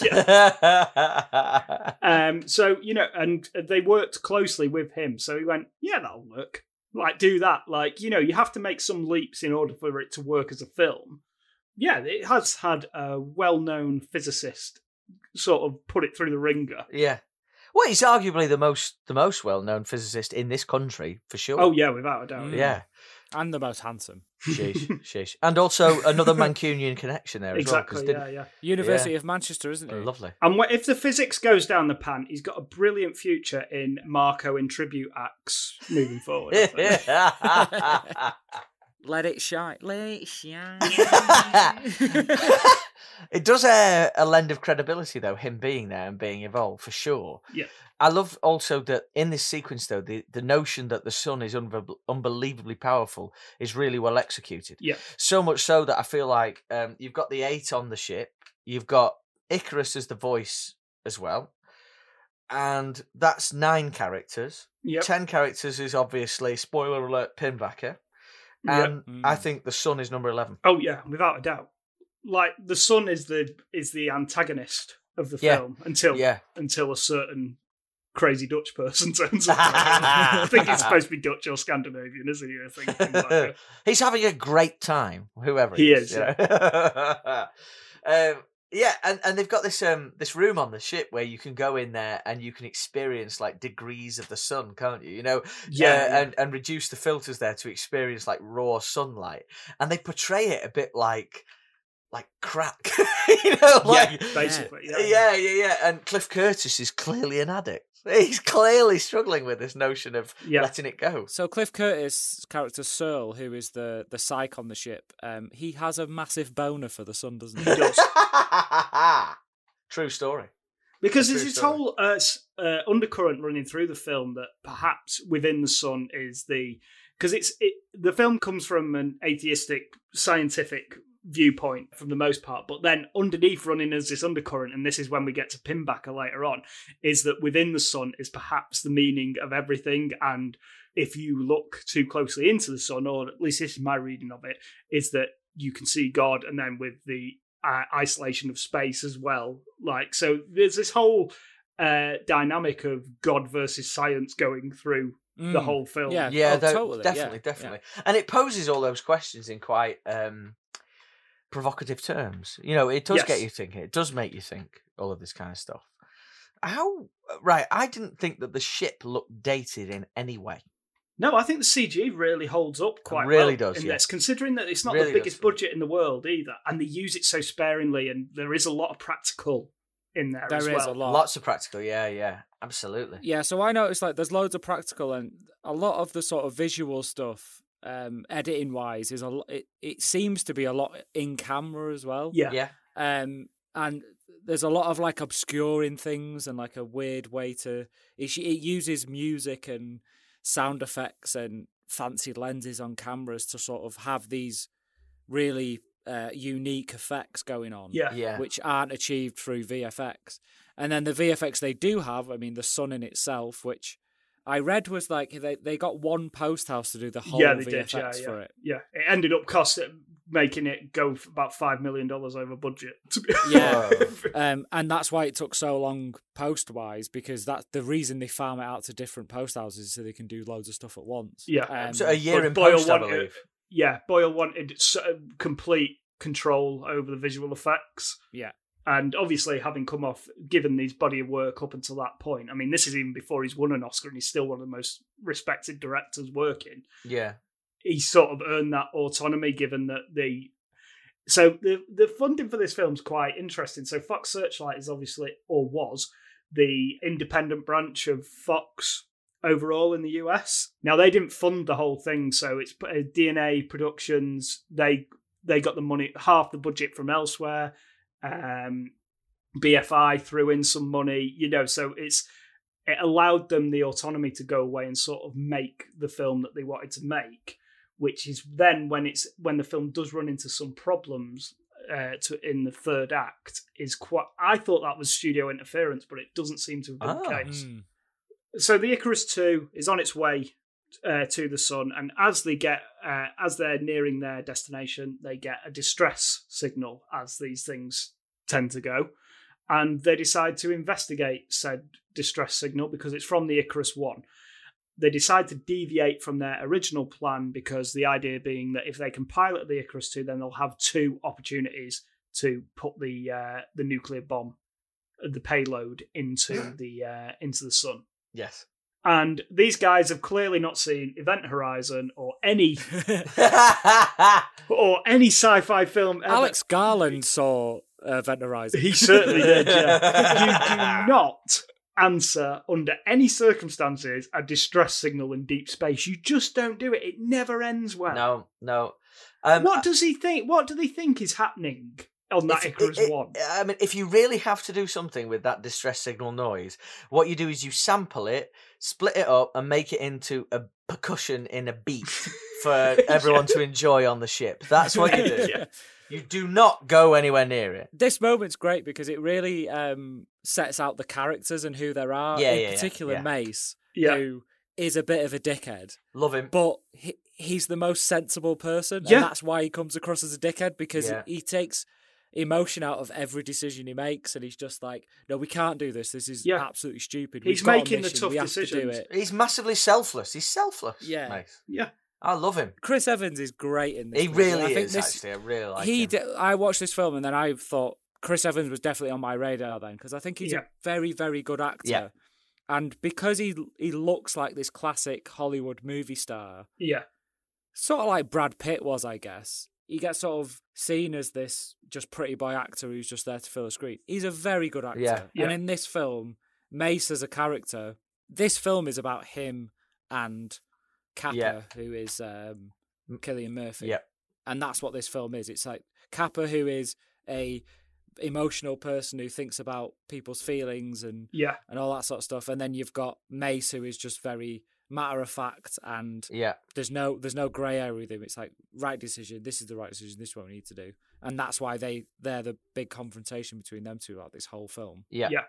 Um, so you know, and they worked closely with him. So he went, "Yeah, that'll work. Like, do that. Like, you know, you have to make some leaps in order for it to work as a film." Yeah, it has had a well-known physicist sort of put it through the ringer. yeah well he's arguably the most the most well-known physicist in this country for sure Oh yeah, without a doubt. Mm. yeah and the most handsome. sheesh sheesh and also another mancunian connection there as exactly. well 'cause yeah, yeah. University of Manchester, isn't it? lovely And wh- if the physics goes down the pan, he's got a brilliant future in Marco in tribute acts moving forward. I think. Let it shine. Let it shine. it does a, a lend of credibility though him being there and being involved for sure Yeah. i love also that in this sequence though the, the notion that the sun is unbe- unbelievably powerful is really well executed Yeah. so much so that i feel like um, you've got the eight on the ship you've got icarus as the voice as well and that's nine characters Yep. 10 characters is obviously spoiler alert pinbacker Yep. And i Mm. think the sun is number 11 Oh yeah, without a doubt. Like the sun is the is the antagonist of the Yeah. film until yeah until a certain crazy Dutch person turns up. I think he's supposed to be Dutch or Scandinavian, isn't he? I think. Like, He's having a great time, whoever He he is, is. you know? um, yeah, and, and they've got this um this room on the ship where you can go in there and you can experience like degrees of the sun, can't you? You know, yeah, Uh, yeah. and and reduce the filters there to experience like raw sunlight, and they portray it a bit like like crack, you know, like yeah, basically. Yeah, yeah, yeah, yeah. And Cliff Curtis is clearly an addict. He's clearly struggling with this notion of Yeah. letting it go. So Cliff Curtis' character Searle, who is the the psych on the ship, um, he has a massive boner for the sun, doesn't he? He does. True story. Because A there's this story. whole uh, uh, undercurrent running through the film that perhaps within the sun is the because it's it, the film comes from an atheistic scientific viewpoint from the most part, but then underneath running as this undercurrent, and this is when we get to Pinbacker later on, is that within the sun is perhaps the meaning of everything, and if you look too closely into the sun, or at least this is my reading of it, is that you can see God, and then with the uh, isolation of space as well. Like, so there's this whole uh, dynamic of God versus science going through the Mm. whole film. Yeah, Yeah, oh, tho- totally, yeah, definitely, yeah. definitely. And it poses all those questions in quite um, provocative terms. You know, it does get you thinking. It does make you think all of this kind of stuff. How uh, right? I didn't think that the ship looked dated in any way. No, I think the CG really holds up quite really well does, in yeah. this, considering that it's not Really the biggest for budget in the world either, and they use it so sparingly, and there is a lot of practical in there There as is well. a lot. Lots of practical. Yeah, yeah, absolutely. Yeah, so I noticed like there's loads of practical and a lot of the sort of visual stuff, um, editing wise, is a lo- it, it seems to be a lot in camera as well. Yeah, Yeah, Um, and there's a lot of like obscuring things and like a weird way to it, it uses music and sound effects and fancy lenses on cameras to sort of have these really uh, unique effects going on yeah, yeah. which aren't achieved through VFX. And then the VFX they do have, I mean, the sun in itself, which I read was like they, they got one post house to do the whole yeah. They VFX did. Yeah, for yeah, it. yeah. It ended up costing making it go for about five million dollars over budget. to be- Yeah. Um, and that's why it took so long post wise because that's the reason they farm it out to different post houses so they can do loads of stuff at once. Yeah. Um, so a year in Boyle post, I believe. yeah, Boyle wanted complete control over the visual effects. Yeah. And obviously, having come off, given his body of work up until that point, I mean, this is even before he's won an Oscar and he's still one of the most respected directors working. Yeah. He sort of earned that autonomy given that the. So the the funding for this film's quite interesting. So Fox Searchlight is obviously, or was, the independent branch of Fox overall in the US. Now they didn't fund the whole thing, so it's uh, DNA Productions. They they got the money, half the budget from elsewhere. Um, BFI threw in some money, you know, so it's it allowed them the autonomy to go away and sort of make the film that they wanted to make, which is then when it's when the film does run into some problems uh, to in the third act is quite. I thought that was studio interference, but it doesn't seem to have been Ah. the case. Mm. So the Icarus Two is on its way uh, to the sun, and as they get uh, as they're nearing their destination, they get a distress signal, as these things tend to go, and they decide to investigate said distress signal because it's from the Icarus One. They decide to deviate from their original plan because the idea being that if they can pilot the Icarus Two, then they'll have two opportunities to put the uh, the nuclear bomb, the payload into the uh, into the sun. Yes. And these guys have clearly not seen Event Horizon or any or any sci-fi film ever. Alex Garland saw uh, Event Horizon. He certainly did, yeah. you do not answer under any circumstances a distress signal in deep space. You just don't do it. It never ends well. no, no. Um, what does he think? What do they think is happening on that if- Icarus it- it- One? I mean, if you really have to do something with that distress signal noise, what you do is you sample it, split it up, and make it into a percussion in a beat for everyone to enjoy on the ship. That's what you do. Yeah. You do not go anywhere near it. This moment's great because it really um, sets out the characters and who there are. Yeah, in yeah, yeah, particular, yeah. Mace, Yeah. who is a bit of a dickhead, Love him. but he, he's the most sensible person, Yeah. and that's why he comes across as a dickhead because Yeah. he, he takes emotion out of every decision he makes, and he's just like, "No, we can't do this. This is Yeah. absolutely stupid. He's We've got a making the tough we have to do decisions. it." He's massively selfless. He's selfless. Yeah. Mace. Yeah. I love him. Chris Evans is great in this. He movie. really I think is. this- actually, I really like he him. d- I watched this film and then I thought Chris Evans was definitely on my radar then because I think he's Yeah. a very very good actor. Yeah. And because he he looks like this classic Hollywood movie star, Yeah. sort of like Brad Pitt was, I guess. He gets sort of seen as this just pretty boy actor who's just there to fill a screen. He's a very good actor. Yeah. Yeah. And in this film, Mace as a character, this film is about him and Capa, Yeah. who is um, Cillian Murphy Yep. and that's what this film is. It's like Capa, who is a emotional person who thinks about people's feelings and Yeah. and all that sort of stuff, and then you've got Mace, who is just very matter of fact, and Yeah. there's no there's no grey area with him. It's like right decision. This is the right decision. This is what we need to do, and that's why they they're the big confrontation between them two throughout this whole film. Yeah. Yeah.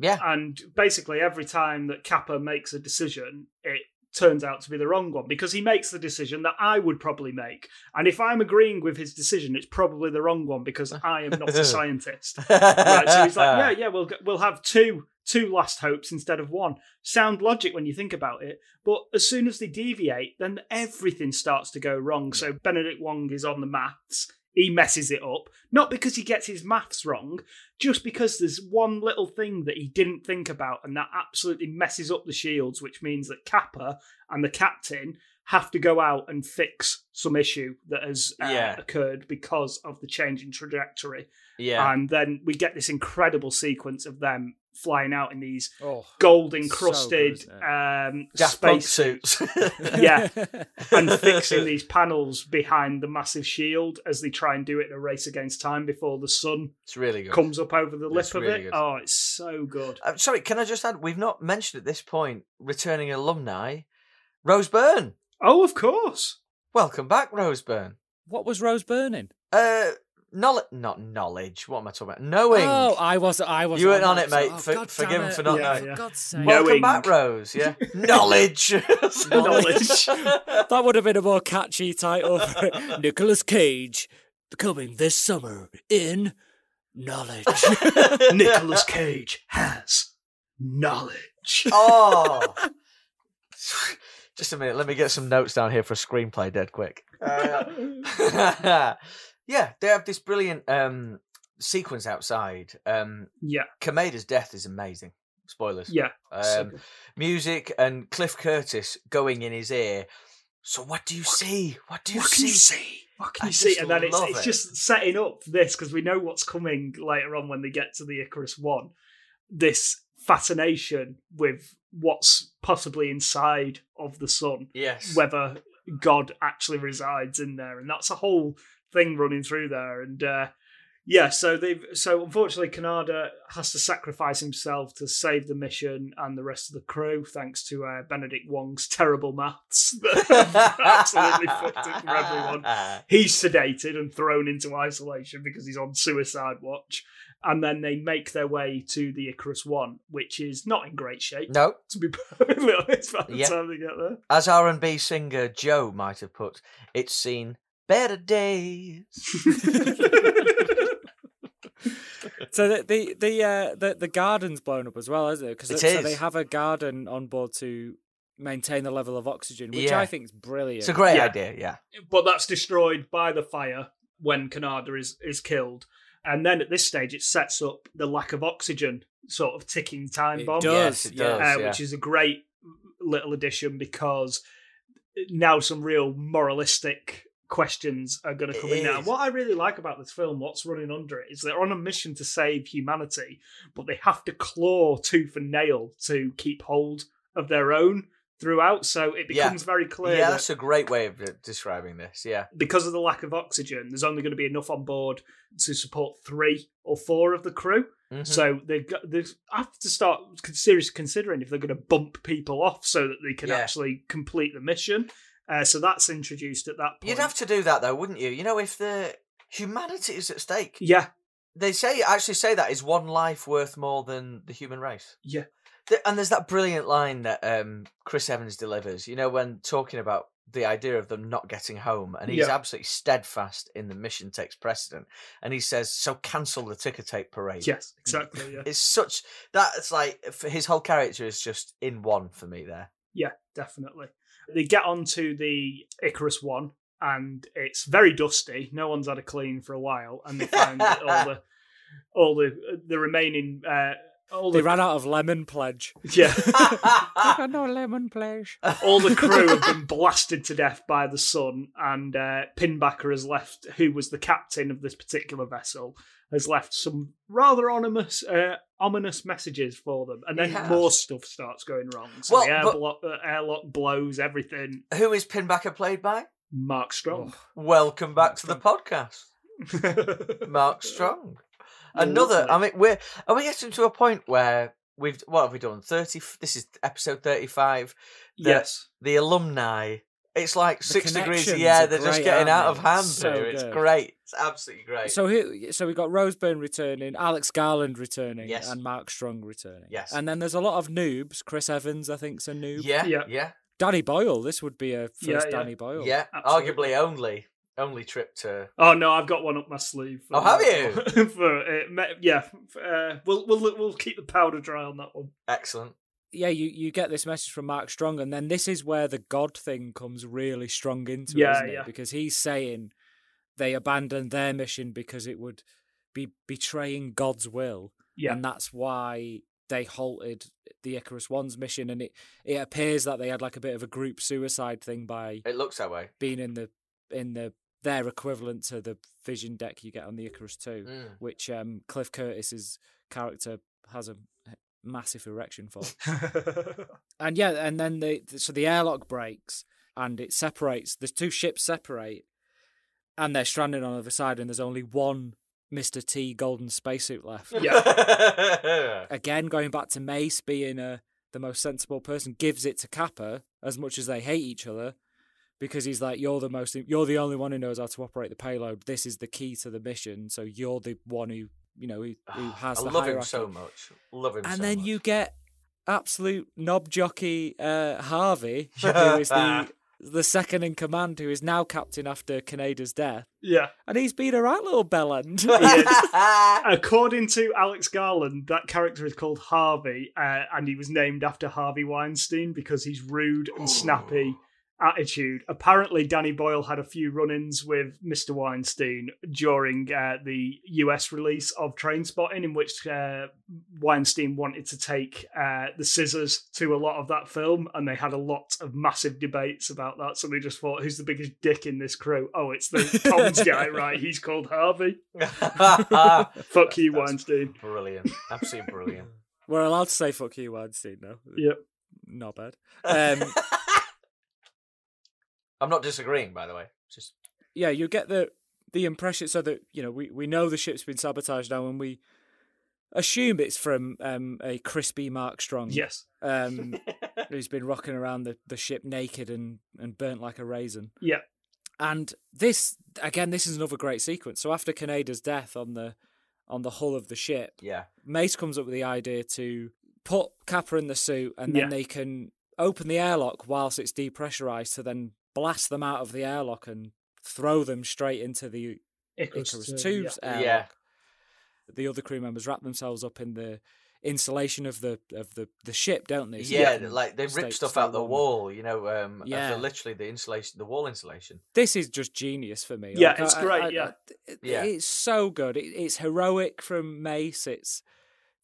Yeah. And basically, every time that Capa makes a decision, it turns out to be the wrong one because he makes the decision that I would probably make. And if I'm agreeing with his decision, it's probably the wrong one because I am not a scientist. right, so he's like, yeah, yeah, we'll we'll have two two last hopes instead of one. Sound logic when you think about it, but as soon as they deviate, then everything starts to go wrong. So Benedict Wong is on the maths. He messes it up, not because he gets his maths wrong, just because there's one little thing that he didn't think about, and that absolutely messes up the shields, which means that Capa and the captain have to go out and fix some issue that has uh, Yeah. occurred because of the change in trajectory. Yeah. And then we get this incredible sequence of them flying out in these Oh, gold encrusted good, um, Daft Punk space suits. Yeah. and fixing these panels behind the massive shield as they try and do it in a race against time before the sun It's really good. comes up over the lip It's of really it. good. Oh, it's so good. Uh, sorry, can I just add? We've not mentioned at this point returning alumni, Rose Byrne. Oh, of course. Welcome back, Rose Byrne. what was Rose burning? Uh, knowledge, not knowledge. What am I talking about? Knowing. Oh, I was I was. You weren't on that, it, mate. so- For- God forgive damn him it. for not Yeah, knowing. yeah. For God's sake. No. Welcome back. Rose. Yeah, knowledge. Knowledge. That would have been a more catchy title for it. Cage coming this summer in Knowledge. Nicolas Cage has knowledge. oh, Just a minute. Let me get some notes down here for a screenplay. Dead quick. Uh, yeah, they have this brilliant um, sequence outside. Um, yeah, Kaneda's death is amazing. Spoilers. yeah. Um, music and Cliff Curtis going in his ear. So what do you see? What do you what see? can you see? What can I you see? And then it's, it's it. just setting up this because we know what's coming later on when they get to the Icarus One. This fascination with what's possibly inside of the sun, Yes. whether God actually resides in there, and that's a whole thing running through there. And uh, yeah, so they've so unfortunately, Canada has to sacrifice himself to save the mission and the rest of the crew, thanks to uh, Benedict Wong's terrible maths that absolutely fucked it for everyone. He's sedated and thrown into isolation because he's on suicide watch. And then they make their way to the Icarus One, which is not in great shape, No, to be perfectly honest, by the Yeah. time they get there. as R and B singer Joe might have put, it's seen better days. So the the the uh, the, the garden's blown up as well, isn't it? Because It so they have a garden on board to maintain the level of oxygen, which Yeah. I think is brilliant. It's a great Yeah. idea. Yeah. but that's destroyed by the fire when Canada is is killed. And then at this stage, it sets up the lack of oxygen sort of ticking time It bomb, does, Yes, it does. uh, yeah. which is a great little addition because now some real moralistic questions are going to It come in now. What I really like about this film, what's running under it, is they're on a mission to save humanity, but they have to claw tooth and nail to keep hold of their own throughout. So it Yeah. becomes very clear yeah, that that's a great way of uh, describing this. Yeah. because of the lack of oxygen, there's only going to be enough on board to support three or four of the crew. Mhm. So they've they have to start seriously considering if they're going to bump people off so that they can Yeah. actually complete the mission. Uh, so that's introduced at that point. You'd have to do that though, wouldn't you? You know, if the humanity is at stake, yeah, they say actually say that is one life worth more than the human race. yeah, And there's that brilliant line that um, Chris Evans delivers. You know, when talking about the idea of them not getting home, and he's Yeah. absolutely steadfast in the mission takes precedent, and he says, "So cancel the ticker tape parade." yes, exactly. Yeah, It's such that it's like for his whole character is just in one for me there. yeah, definitely. They get onto the Icarus one, and it's very dusty. No one's had a clean for a while, and they find all the all the the remaining uh, all They the ran out of lemon pledge. yeah. Got no lemon pledge. all the crew have been blasted to death by the sun, and uh, Pinbacker has left, who was the captain of this particular vessel, has left some rather ominous, uh, ominous messages for them, and then He has. more stuff starts going wrong. So Well, the air but- blo- uh, airlock blows everything. Who is Pinbacker played by? Mark Strong. Welcome back to the podcast, Mark Strong. Another. I mean, we're are we getting to a point where we've what have we done? Thirty. This is episode thirty-five. The, yes. The alumni. It's like The six degrees. Yeah, they're just getting out of hand So here. It's great. It's absolutely great. So here, so we got Rose Byrne returning, Alex Garland returning, Yes. and Mark Strong returning. Yes. and then there's a lot of noobs. Chris Evans, I think's a noob. yeah, Yeah. yeah, Danny Boyle. This would be a first Yeah, yeah. Danny Boyle. yeah. absolutely. Arguably only only trip to. Oh no, I've got one up my sleeve. for Oh, have that you? one. for uh, yeah, f- uh, we'll we'll we'll keep the powder dry on that one. Excellent. yeah, you, you get this message from Mark Strong, and then this is where the God thing comes really strong into it, Yeah, isn't yeah. it? Because he's saying they abandoned their mission because it would be betraying God's will, Yeah. and that's why they halted the Icarus One's mission. And it, it appears that they had like a bit of a group suicide thing by It looks that way. being in the in the their equivalent to the vision deck you get on the Icarus Two, Mm. which um, Cliff Curtis's character has a massive erection for. And yeah, and then the so the airlock breaks and it separates. The two ships separate, and they're stranded on the other side, and there's only one Mister T golden spacesuit left. Yeah. Again, going back to Mace being a the most sensible person, gives it to Capa as much as they hate each other, because he's like, you're the most, you're the only one who knows how to operate the payload. This is the key to the mission, so you're the one who you know who, who has I the love hierarchy him so much. Love him and so then much. you get absolute knob jockey uh, Harvey, who is the the second in command, who is now captain after Kaneda's death, Yeah. and he's been a right little bellend. According to Alex Garland, that character is called Harvey, uh, and he was named after Harvey Weinstein because he's rude and snappy attitude. Apparently, Danny Boyle had a few run-ins with Mr. Weinstein during uh, the US release of Trainspotting, in which uh, Weinstein wanted to take uh, the scissors to a lot of that film, and they had a lot of massive debates about that. So they just thought, "Who's the biggest dick in this crew?" Oh, it's the comms guy, right? He's called Harvey. Fuck you, Weinstein. Brilliant. Absolutely brilliant. We're allowed to say "fuck you, Weinstein." No, Yep. not bad. Um, I'm not disagreeing, by the way. Just yeah, you get the the impression so that you know we, we know the ship's been sabotaged now, and we assume it's from um, a crispy Mark Strong. Yes. um, who's been rocking around the, the ship naked and, and burnt like a raisin. Yeah. And this again, this is another great sequence. So after Kaneda's death on the on the hull of the ship, yeah. Mace comes up with the idea to put Capa in the suit, and then Yeah. they can open the airlock whilst it's depressurized to then blast them out of the airlock and throw them straight into the Icarus, Icarus tubes yeah. airlock. Yeah. The other crew members wrap themselves up in the insulation of the of the, the ship, don't they? So Yeah, they like they rip stuff stay out the wall, you know, um Yeah. yeah. literally the insulation the wall insulation. This is just genius for me. Yeah, Like, it's I- great, I- yeah. it- Yeah. it's so good. It, it's heroic from Mace. It's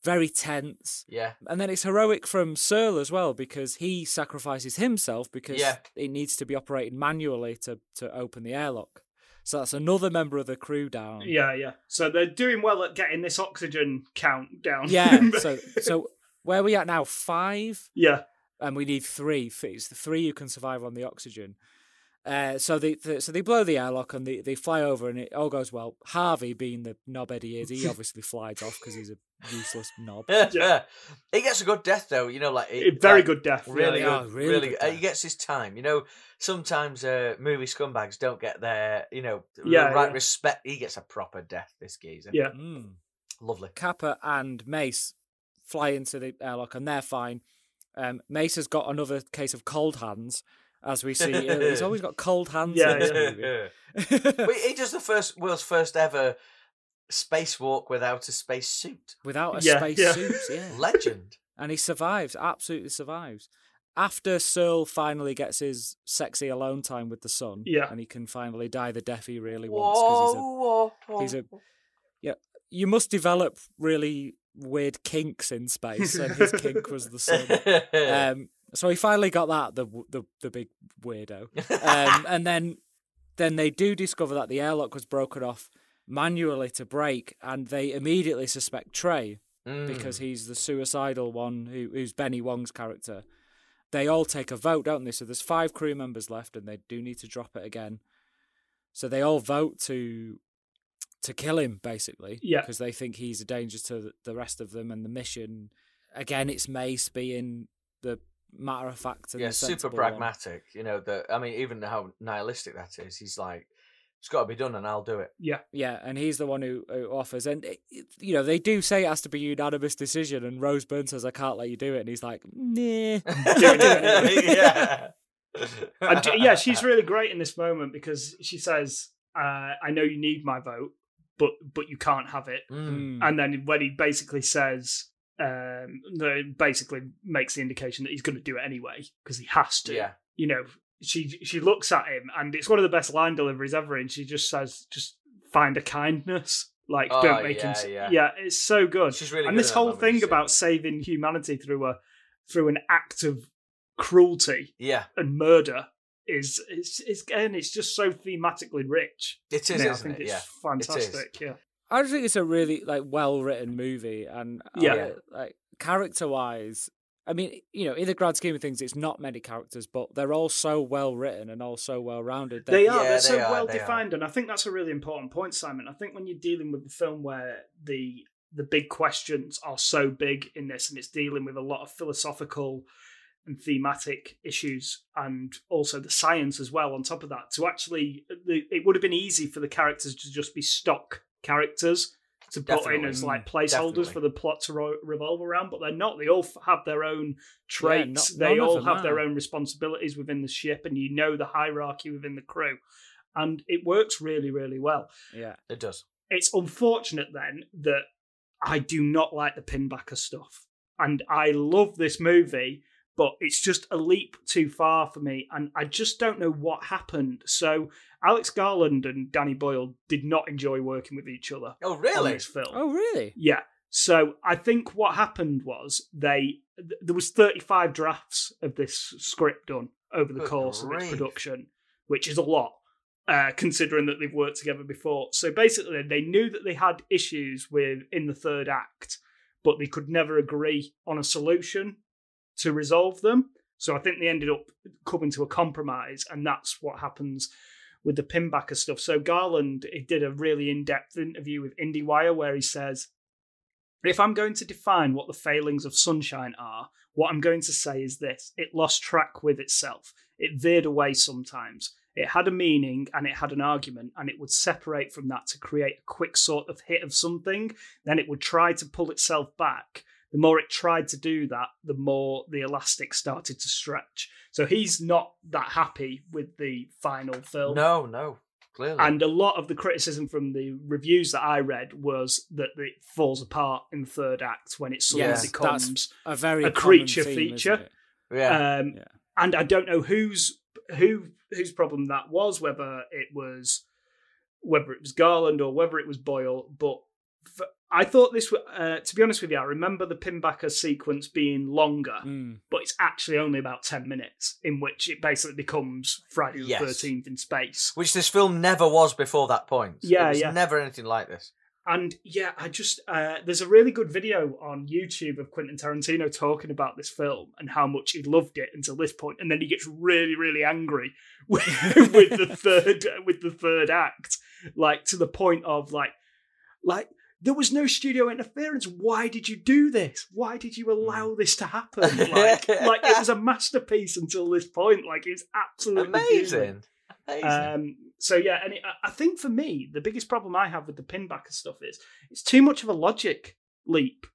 very tense, Yeah. and then it's heroic from Searle as well because he sacrifices himself because Yeah. it needs to be operated manually to to open the airlock. So that's another member of the crew down. Yeah, yeah. So they're doing well at getting this oxygen count down. Yeah. so so where are we at now? Five. yeah, and we need three. It's the three who can survive on the oxygen. Uh, so they, the so they blow the airlock and they, they fly over and it all goes well. Harvey, being the knobhead he is, he obviously flies off because he's a useless knob. Yeah. he gets a good death though, you know, like it- very like, good death. Really Yeah, good, yeah, really really, good good. Uh, he gets his time. You know, sometimes uh, movie scumbags don't get their, you know, Yeah, right yeah. respect. He gets a proper death. This geezer. Yeah. Mm. lovely. Capa and Mace fly into the airlock and they're fine. Um, Mace has got another case of cold hands, as we see. He's always got cold hands Yeah, in this yeah. movie. Well, he does the first world's first ever spacewalk without a space suit. Without a Yeah, space yeah. suit, yeah. Legend. and he survives absolutely survives after Searle finally gets his sexy alone time with the sun Yeah. and he can finally die the death he really wants because Whoa, whoa, he's a he's a yeah you must develop really weird kinks in space and his kink was the sun um so he finally got that the the, the big weirdo um and then then they do discover that the airlock was broken off manually to break and they immediately suspect Trey Mm. because he's the suicidal one who, who's Benny Wong's character. They all take a vote, don't they? So there's five crew members left, and they do need to drop it again. So they all vote to to kill him, basically, Yeah. because they think he's a danger to the- the rest of them and the mission. Again, it's Mace being the matter of fact and yeah, super sensible one. pragmatic. You know, the I mean, even how nihilistic that is. He's like, it's got to be done, and I'll do it. Yeah, Yeah, and he's the one who, who offers. And, it, it- you know, they do say it has to be a unanimous decision, and Rose Byrne says, I can't let you do it. And he's like, nah. yeah. And d- yeah, she's really great in this moment because she says, uh, "I know you need my vote, but but you can't have it." Mm. And then when he basically says, um, no, basically makes the indication that he's going to do it anyway because he has to. Yeah. You know, she she looks at him, and it's one of the best line deliveries ever. And she just says, "Just find a kindness." Like, Oh, don't make him. yeah, yeah. it's so good. She's really and good this whole thing isn't about saving humanity through a through an act of cruelty Yeah, and murder is it's it's again it's just so thematically rich. it is, Yeah, I isn't think it? it's Yeah. fantastic. Yeah, I just think it's a really like well written movie, and Yeah. uh, like character wise, I mean, you know, in the grand scheme of things, it's not many characters, but they're all so well written and all so well rounded. they are. Yeah, they're so they are, well they are. defined, and I think that's a really important point, Simon. I think when you're dealing with a film where the the big questions are so big in this, and it's dealing with a lot of philosophical and thematic issues, and also the science as well. On top of that, to actually, the, it would have been easy for the characters to just be stock characters to put in as like placeholders Definitely. for the plot to ro- revolve around, but they're not. They all f- have their own traits. no- they all have their own responsibilities within the ship, and you know the hierarchy within the crew, and it works really, really well. Yeah. It does. It's unfortunate then that I do not like the pinbacker stuff, and I love this movie. But it's just a leap too far for me, and I just don't know what happened. So, Alex Garland and Danny Boyle did not enjoy working with each other Oh, on really? this film. Oh, really? Yeah. So I think what happened was they th- there was 35 drafts of this script done over the Good course of its production, which is a lot. Uh, considering that they've worked together before, so basically they knew that they had issues with in the third act, but they could never agree on a solution to resolve them. So I think they ended up coming to a compromise, and that's what happens with the pinbacker stuff. So Garland he did a really in-depth interview with IndieWire where he says, "If I'm going to define what the failings of Sunshine are, what I'm going to say is this: it lost track with itself. It veered away sometimes." It had a meaning and it had an argument, and it would separate from that to create a quick sort of hit of something. Then it would try to pull itself back. The more it tried to do that, the more the elastic started to stretch. So he's not that happy with the final film. No, no. Clearly. And a lot of the criticism from the reviews that I read was that it falls apart in the third act when it suddenly Yeah, becomes A very A creature theme, feature. yeah. um, Yeah. and I don't know whose who whose problem that was, whether it was whether it was Garland or whether it was Boyle. But f- I thought this. Uh, to be honest with you, I remember the pinbacker sequence being longer, Mm. but it's actually only about ten minutes, in which it basically becomes Friday the Yes. Thirteenth in space. Which this film never was before that point. Yeah, yeah. never anything like this. And yeah, I just uh, there's a really good video on YouTube of Quentin Tarantino talking about this film and how much he loved it until this point, and then he gets really, really angry with, with the third with the third act, like to the point of like, like there was no studio interference. Why did you do this? Why did you allow this to happen? Like, like it was a masterpiece until this point. Like it's absolutely Amazing. Amazing. Um, so yeah, and it, I- I think for me, the biggest problem I have with the pinbacker stuff is it's too much of a logic leap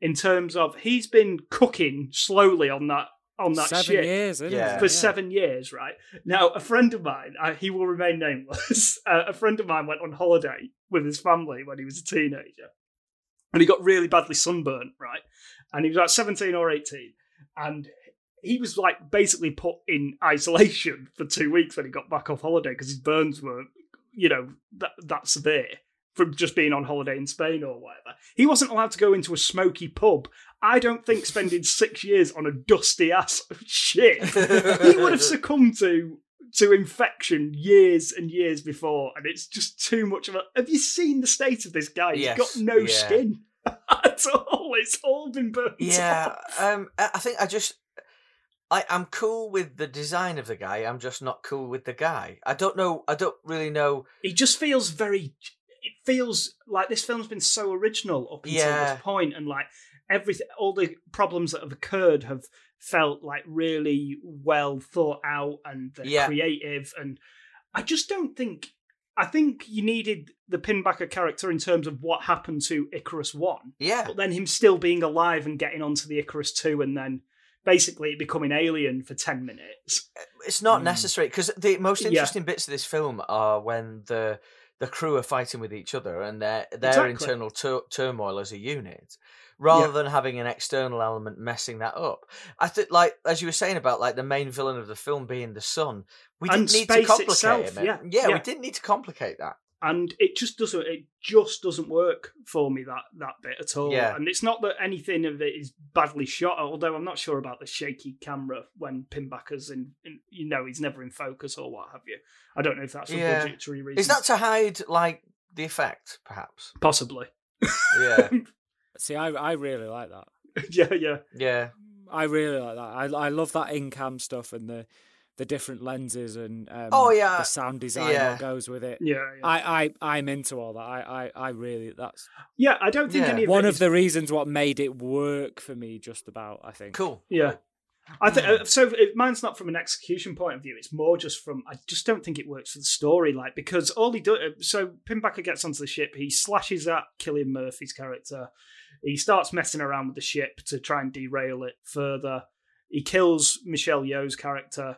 in terms of he's been cooking slowly on that on that Seven shit years, isn't Yeah. it? for seven years, right? Now, a friend of mine, uh, he will remain nameless. Uh, a friend of mine went on holiday with his family when he was a teenager, and he got really badly sunburnt, right? And he was like seventeen or eighteen, and he was like basically put in isolation for two weeks when he got back off holiday because his burns were, you know, that that severe from just being on holiday in Spain or whatever. He wasn't allowed to go into a smoky pub. I don't think spending six years on a dusty ass of shit he would have succumbed to to infection years and years before, and it's just too much of a. Have you seen the state of this guy? He's Yes, got no yeah. skin at all. It's all been burnt. Yeah, off. um, I I think I just, I, I'm cool with the design of the guy. I'm just not cool with the guy. I don't know. I don't really know. He just feels very. Feels like this film's been so original up until Yeah. this point, and like everything, all the problems that have occurred have felt like really well thought out and Yeah. creative. And I just don't think. I think you needed the pinbacker character in terms of what happened to Icarus One, Yeah, but then him still being alive and getting onto the Icarus Two, and then basically becoming alien for ten minutes. it's not Mm. necessary because the most Yeah. interesting bits of this film are when the the crew are fighting with each other and their their Exactly. internal tur- turmoil as a unit, rather Yeah. than having an external element messing that up. I think, like as you were saying about like the main villain of the film being the sun, we didn't need to complicate itself, him. yeah, yeah, we didn't need to complicate that. And it just doesn't it just doesn't work for me that that bit at all Yeah. and it's not that anything of it is badly shot although i'm not sure about the shaky camera when pinbacker's in, in you know he's never in focus or what have you i don't know if that's Yeah. a budgetary reason Is that to hide like the effect, perhaps? possibly Yeah, See, I I really like that. yeah yeah yeah, I really like that. I I love that in cam stuff and the the different lenses and um, Oh, yeah. the sound design Yeah. that goes with it. yeah yeah, I, I I'm into all that. I, I, I really that's yeah i don't think Yeah. any of one it of is- the reasons what made it work for me. Just about, I think. cool. yeah I think uh, so. It, mine's not from an execution point of view. It's more just from. I just don't think it works for the story. Like because all he does. So Pinbacker gets onto the ship. He slashes at Cillian Murphy's character. He starts messing around with the ship to try and derail it further. He kills Michelle Yeoh's character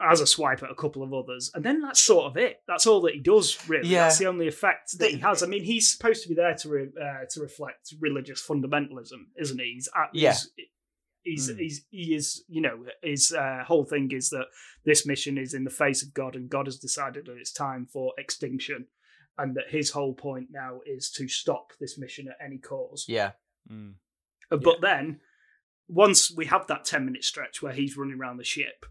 as a swipe at a couple of others, and then that's sort of it. That's all that he does. Really, Yeah. that's the only effect that he has. I mean, he's supposed to be there to re, uh, to reflect religious fundamentalism, isn't he? He's at, Yeah. he's, he's, Mm. he's he is you know his uh, whole thing is that this mission is in the face of God, and God has decided that it's time for extinction, and that his whole point now is to stop this mission at any cause. Yeah. Mm. But then, once we have that 10 minute stretch where he's running around the ship,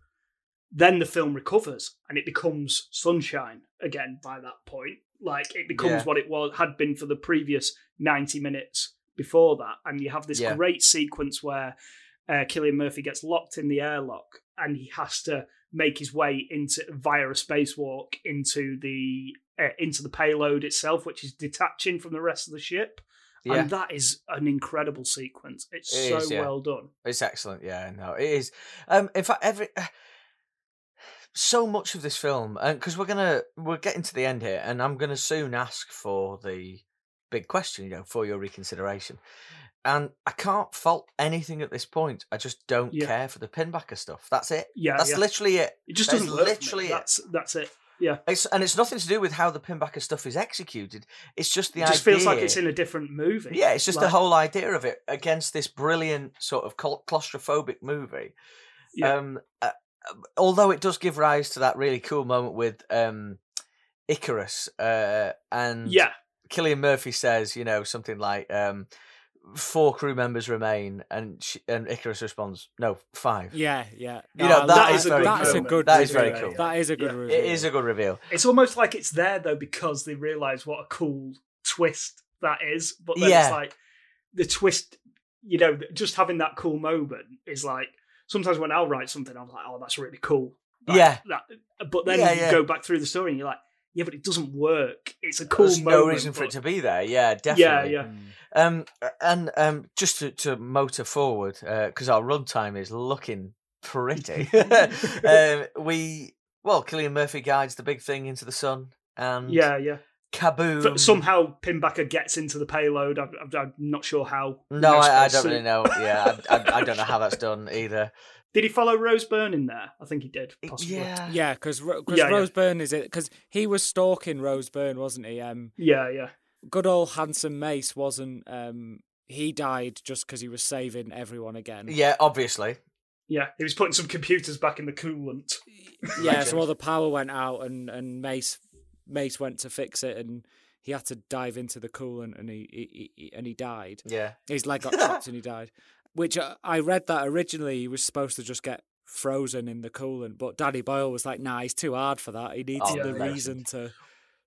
then the film recovers and it becomes sunshine again by that point. Like it becomes Yeah. what it was had been for the previous 90 minutes before that. And you have this Yeah. great sequence where uh, Cillian Murphy gets locked in the airlock and he has to make his way into via a spacewalk into the uh, into the payload itself, which is detaching from the rest of the ship. Yeah. And that is an incredible sequence. It's It so is, yeah. well done. It's excellent. Yeah, no, it is. Um, in fact, every so much of this film, because we're gonna we're getting to the end here, and I'm gonna soon ask for the big question, you know, for your reconsideration. And I can't fault anything at this point. I just don't Yeah. care for the pinbacker stuff. That's it. Yeah, That's yeah. literally it. It just That is doesn't work. literally it. that's that's it. Yeah, It's, and it's nothing to do with how the pinbacker stuff is executed. It's just the it just idea. feels like it's in a different movie. Yeah, it's just the whole idea of it against this brilliant sort of claustrophobic movie. Yeah. Um, uh, although it does give rise to that really cool moment with um, Icarus, uh, and Yeah, Cillian Murphy says, you know, something like um, four crew members remain, and she, and Icarus responds, no, five. Yeah, yeah. You know, I that like is a good That's a good. That is reveal. very cool. That is a good. Yeah. reveal. It is a good reveal. it's almost like it's there though because they realise what a cool twist that is. But then Yeah. it's like the twist. You know, just having that cool moment is like sometimes when I'll write something, I'm like, oh, that's really cool. Like, Yeah. That, but then Yeah, you yeah. go back through the story and you're like, yeah, but it doesn't work. It's a cool There's moment. no reason for it to be there. Yeah, definitely. Yeah, yeah. Mm. Um, and um, just to, to motor forward, because our runtime is looking pretty. um, we well, Cillian Murphy guides the big thing into the sun, and Yeah, yeah. Kaboom! But somehow Pinbacker gets into the payload. I'm, I'm, I'm not sure how. no, I, I don't really know. Yeah, I, I, I don't know how that's done either. Did he follow Rose Byrne in there? I think he did. Possibly. Yeah, Yeah, because Yeah, yeah. Rose Byrne is it? Because he was stalking Rose Byrne, wasn't he? Um, Yeah, yeah. good old handsome Mace wasn't. Um, he died just because he was saving everyone again. yeah, obviously. Yeah, he was putting some computers back in the coolant. yeah. So all the power went out, and and Mace Mace went to fix it, and he had to dive into the coolant, and he, he, he and he died. Yeah, His leg got trapped, and he died. Which uh, I read that originally he was supposed to just get frozen in the coolant, but Danny Boyle was like, "Nah, he's too hard for that. He needs Oh, the yeah. reason to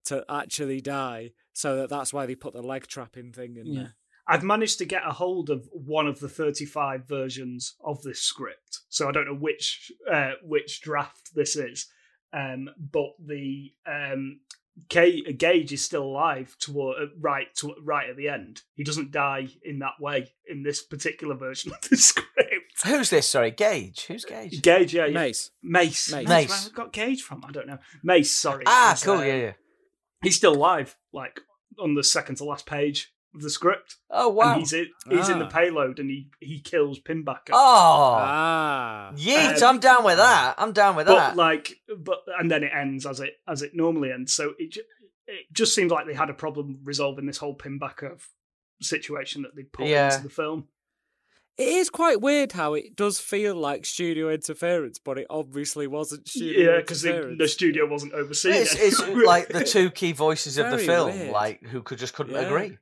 to actually die." So that that's why they put the leg trapping thing in Yeah. there. I've managed to get a hold of one of the 35 versions of this script, so I don't know which uh, which draft this is. Um, but the um, Ga- Gage is still alive toward uh, right to, right at the end. He doesn't die in that way in this particular version of the script. who's this? Sorry, Gage. Who's Gage? Gage, yeah, yeah. Mace. Mace. Mace. Mace. Mace. Where I got Gage from? I don't know. Mace. Sorry. Ah, cool. uh, Yeah, yeah. He's still alive, like on the second to last page of the script. Oh wow. And he's in, he's in the Ah. payload and he he kills Pinbacker. Oh, Ah. yeet! Um, I'm down with that. I'm down with but that. like, but and then it ends as it as it normally ends. So it it just seems like they had a problem resolving this whole Pinbacker situation that they put Yeah. into the film. It is quite weird how it does feel like studio interference, but it obviously wasn't studio Yeah, because the, interference. the studio wasn't overseeing it's, it. it's like the two key voices of the film, weird. like who could just couldn't Yeah. agree.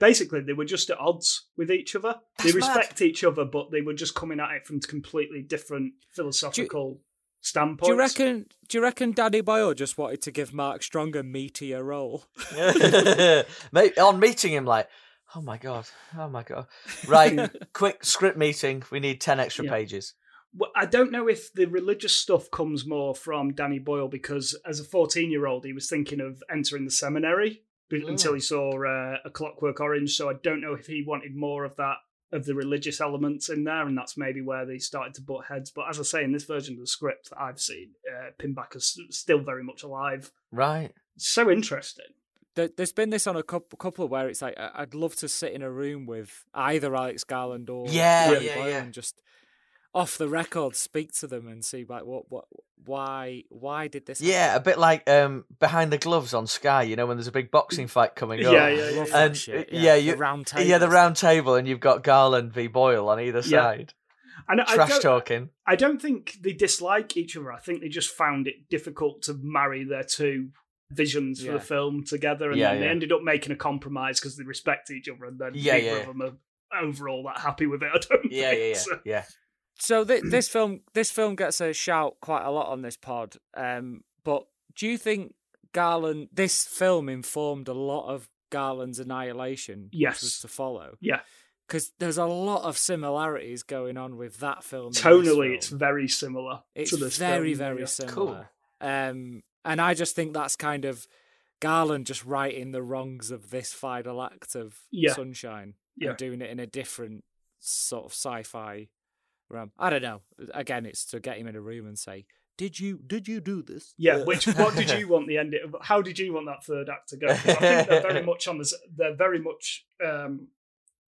Basically, they were just at odds with each other. That's they mad. respect each other, but they were just coming at it from completely different philosophical standpoints. do you reckon? Do you reckon Danny Boyle just wanted to give Mark Strong a meatier role? Mate, on meeting him, like, oh my god, oh my god. Right, quick script meeting. We need ten extra Yeah. pages. Well, I don't know if the religious stuff comes more from Danny Boyle because as a 14 year old, he was thinking of entering the seminary b- Mm. until he saw uh, A Clockwork Orange. So I don't know if he wanted more of that of the religious elements in there, and that's maybe where they started to butt heads. But as I say, in this version of the script that I've seen, uh, Pinbacker's still very much alive. Right. so interesting. There, there's been this on a couple, couple where it's like I- I'd love to sit in a room with either Alex Garland or Yeah, Danny yeah, yeah. and just off the record speak to them and see like what what why why did this Yeah, a bit like um, behind the gloves on Sky. You know when there's a big boxing fight coming up. Yeah, I yeah, yeah. And shit, yeah, yeah, you the round table yeah the round table, and you've got Garland v Boyle on either Yeah. side, And I trash don't, talking. I don't think they dislike each other. I think they just found it difficult to marry their two visions for the film together, and Yeah, then they ended up making a compromise because they respect each other, and then Yeah, neither yeah, of them are overall that happy with it. I don't Yeah, think. yeah, yeah, So- yeah. So th- this film, this film gets a shout quite a lot on this pod. Um, but do you think Garland, this film informed a lot of Garland's Annihilation, which Yes. was to follow? Yeah, Because there's a lot of similarities going on with that film. tonally, it's very similar. it's to this very film, very yeah. similar. Um, and I just think that's kind of Garland just righting the wrongs of this final act of Yeah. Sunshine Yeah. and doing it in a different sort of sci-fi I don't know. Again, it's to get him in a room and say, "Did you did you do this?" Yeah, which what did you want the end? of- How did you want that third act to go? I think they're very much on this. They're very much um,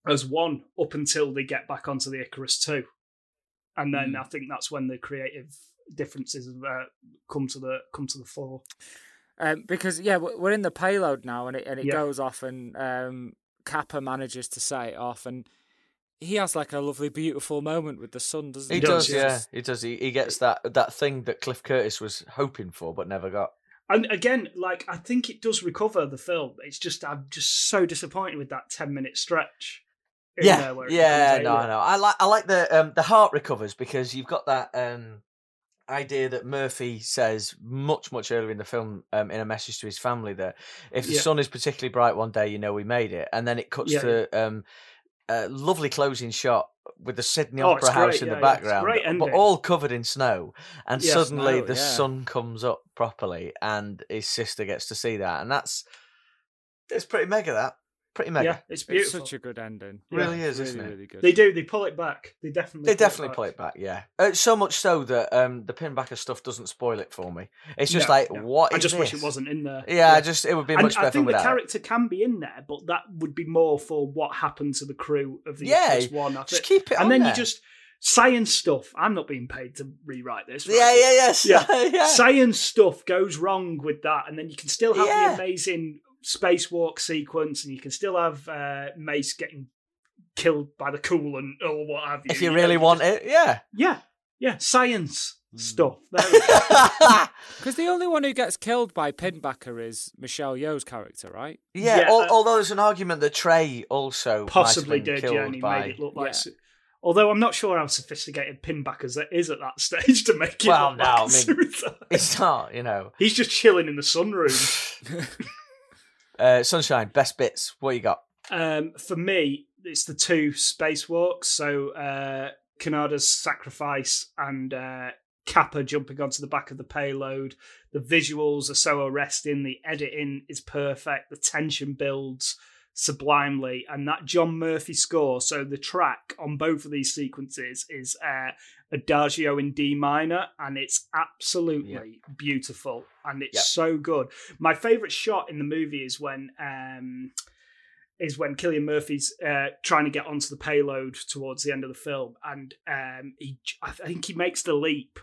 as one up until they get back onto the Icarus two, and then Mm. I think that's when the creative differences uh, come to the come to the fore. Um, because yeah, we- we're in the payload now, and it and it Yeah. goes off, and um, Capa manages to set it off, and he has like a lovely, beautiful moment with the sun, doesn't He he? does, does, yeah. He does. He, he gets that that thing that Cliff Curtis was hoping for but never got. And again, like I think it does recover the film. It's just I'm just so disappointed with that ten minute stretch. in Yeah, there where yeah, no, no. I like I like the um the heart recovers because you've got that um idea that Murphy says much much earlier in the film um in a message to his family that if the Yeah. sun is particularly bright one day, you know we made it, and then it cuts Yeah, to a lovely closing shot with the Sydney Oh, Opera House in yeah, the yeah, background, great but all covered in snow, and Yeah, suddenly snow, the yeah. sun comes up properly, and his sister gets to see that, and that's it's pretty mega. That pretty mega. Yeah, it's It's beautiful. such a good ending. Really It's is, isn't it? Really good. They do. They pull it back. They definitely. They definitely back. pull it back, yeah. Uh, so much so that um, the pinbacker stuff doesn't spoil it for me. It's just No, like, no. what I is just wish it wasn't in there. Yeah, I just it would be And much I better I think the without. it. character can be in there, but that would be more for what happened to the crew of the Yeah, Icarus one. Just think. keep it and on then there. you just science stuff. I'm not being paid to rewrite this. Yeah, right? yeah, yes, Yeah. yeah. Science stuff goes wrong with that, and then you can still have Yeah. the amazing spacewalk sequence, and you can still have uh, Mace getting killed by the coolant or what have you. if you know, really want just- it, yeah. Yeah, yeah, science Hmm. stuff. There we go. Because the only one who gets killed by Pinbacker is Michelle Yeoh's character, right? yeah, Yeah, al- uh, although there's an argument that Trey also might have possibly been did, killed yeah, and he by. made it look like. Yeah. su- Although I'm not sure how sophisticated Pinbackers is at that stage to make it Well, look no, like I mean- suicide. It's not, you know. He's just chilling in the sunroom. Uh, Sunshine, best bits. What you got? um, for me, it's the two spacewalks. So uh, Kaneda's sacrifice and uh, Capa jumping onto the back of the payload. The visuals are so arresting. The editing is perfect. The tension builds sublimely, and that John Murphy score. So the track on both of these sequences is uh, Adagio in D minor, and it's absolutely beautiful, and it's Yep. so good. My favorite shot in the movie is when. Um, is when Cillian Murphy's uh, trying to get onto the payload towards the end of the film, and um, he, I think he makes the leap,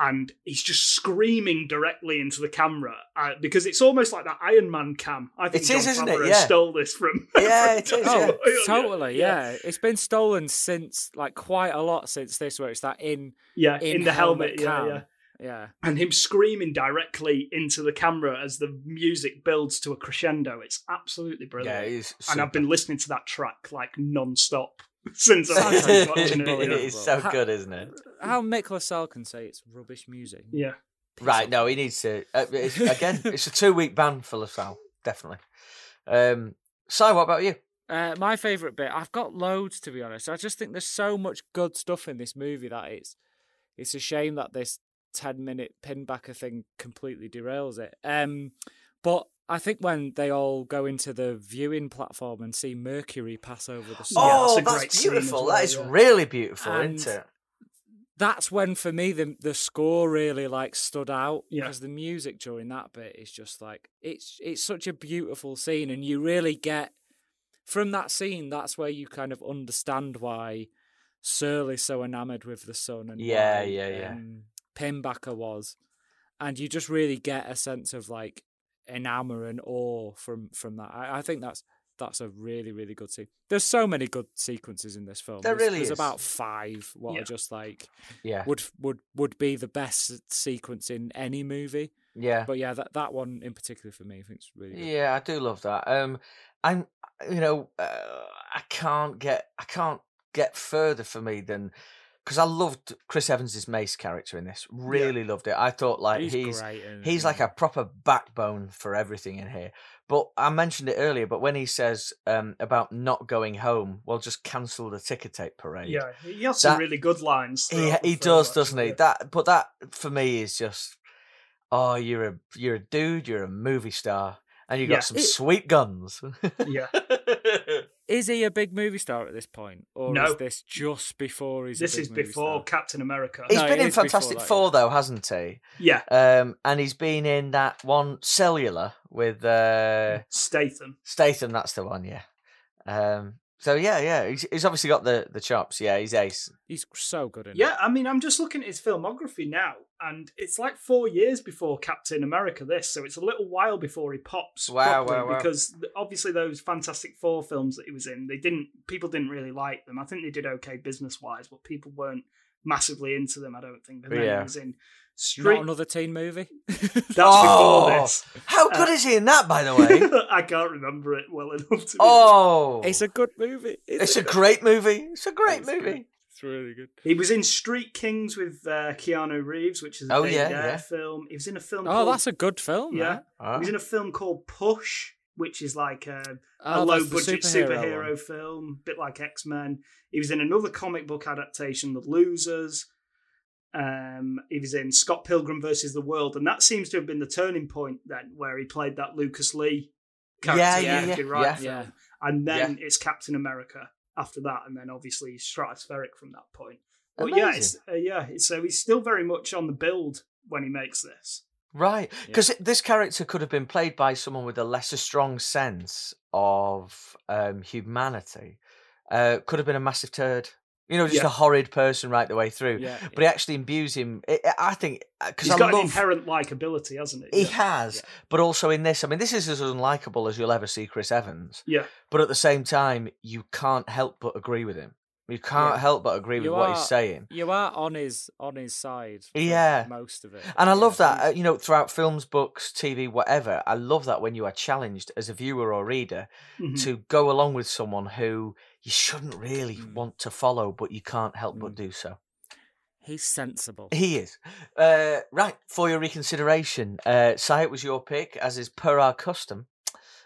and he's just screaming directly into the camera uh, because it's almost like that Iron Man cam. I think It John is, isn't it? Favreau Yeah. stole this from. Yeah, it is, from- yeah. Oh, totally. Yeah. it's been stolen since like quite a lot since this, where it's that in yeah, in, in the helmet, yeah, cam. yeah. Yeah, and him screaming directly into the camera as the music builds to a crescendo. It's absolutely Yeah, brilliant. it is. and I've been listening to that track like non-stop since I Sounds started watching it it. unbelievable. Yeah. is so good, isn't it? How Mick LaSalle can say it's rubbish music. yeah. Right, no, he needs to. Uh, it's, again, it's a two week ban for LaSalle, definitely. Um, Si, what about you? Uh, my favourite bit, I've got loads to be honest. I just think there's so much good stuff in this movie that it's it's a shame that this ten minute pinbacker thing completely derails it. Um, but I think when they all go into the viewing platform and see Mercury pass over the sun. oh, that's that's, great scene as beautiful. well, that is yeah. really beautiful, And- isn't it? That's when for me the the score really like stood out Yeah. because the music during that bit is just like it's it's such a beautiful scene and you really get from that scene that's where you kind of understand why Searle is so enamored with the sun and Yeah, why, yeah, yeah. um, Pinbacker was and you just really get a sense of like enamor and awe from from that I, I think that's that's a really really good scene there's so many good sequences in this film There there's, really there's is. about five what Yeah. are just like Yeah, would would would be the best sequence in any movie. yeah. But yeah, that that one in particular for me, I think it's really good. Yeah, I do love that. Um, I'm, you know, uh, I can't get, I can't get further for me than because I loved Chris Evans's Mace character in this. Really loved it. I thought like he's, he's great. he's like a proper backbone for everything in here. But I mentioned it earlier. But when he says um, about not going home, well, just cancel the ticker tape parade. Yeah, he has some really good lines. he he does, doesn't he? actually. That, but that for me is just, oh, you're a you're a dude, you're a movie star, and you got Yeah. some It- sweet guns. Yeah, Is he a big movie star at this point, or No. is this just before he's? this a big is movie before star? Captain America. He's No, been it in Fantastic that, Four yeah. though, hasn't he? Yeah, Um, and he's been in that one Cellular with uh, Statham. Statham. That's the one, yeah. Um, so yeah, yeah, he's, he's obviously got the the chops. Yeah, he's ace. He's so good in Yeah, it. I mean, I'm just looking at his filmography now, and it's like four years before Captain America. This, so it's a little while before he pops. Wow, wow, wow. Because obviously those Fantastic Four films that he was in, they didn't. People didn't really like them. I think they did okay business wise, but people weren't massively into them. I don't think. And then Yeah. he was in Not Street. another teen movie. That's Oh, before this. How good Uh, is he in that, by the way? I can't remember it well enough to. Be oh, it's a good movie. it's a great movie. It's a great It's movie. good. It's really good. He was in Street Kings with uh, Keanu Reeves, which is a Oh, David yeah, Ayer yeah. film. He was in a film. Oh, called, that's a good film. yeah. that. Ah. He was in a film called Push, which is like a, Oh, a low budget superhero superhero, one. film, bit like X Men. He was in another comic book adaptation, The Losers. Um, he was in Scott Pilgrim versus the World, and that seems to have been the turning point then, where he played that Lucas Lee character Yeah, yeah, yeah, Edgar yeah. film. Yeah. And then it's Captain America after that, and then obviously he's stratospheric from that point. But yeah, it's, uh, yeah, it's, so he's still very much on the build when he makes this. Right, because this character could have been played by someone with a lesser strong sense of um, humanity. Uh, could have been a massive turd. You know, just Yeah. a horrid person right the way through. Yeah, But he actually imbues him. I I think uh, because He's I got love an inherent likability, hasn't he? he has, but also in this, I mean, this is as unlikable as you'll ever see Chris Evans. Yeah. But at the same time, you can't help but agree with him. You can't Yeah. help but agree with You what are- he's saying. You are on his on his side. Yeah. most of it. And I love that, uh, you know, throughout films, books, TV, whatever. I love that when you are challenged as a viewer or reader Mhm. to go along with someone who you shouldn't really Mm. want to follow, but you can't help but Mm. do so. He's sensible. He is. Uh, right, for your reconsideration, uh, Si, it was your pick, as is per our custom.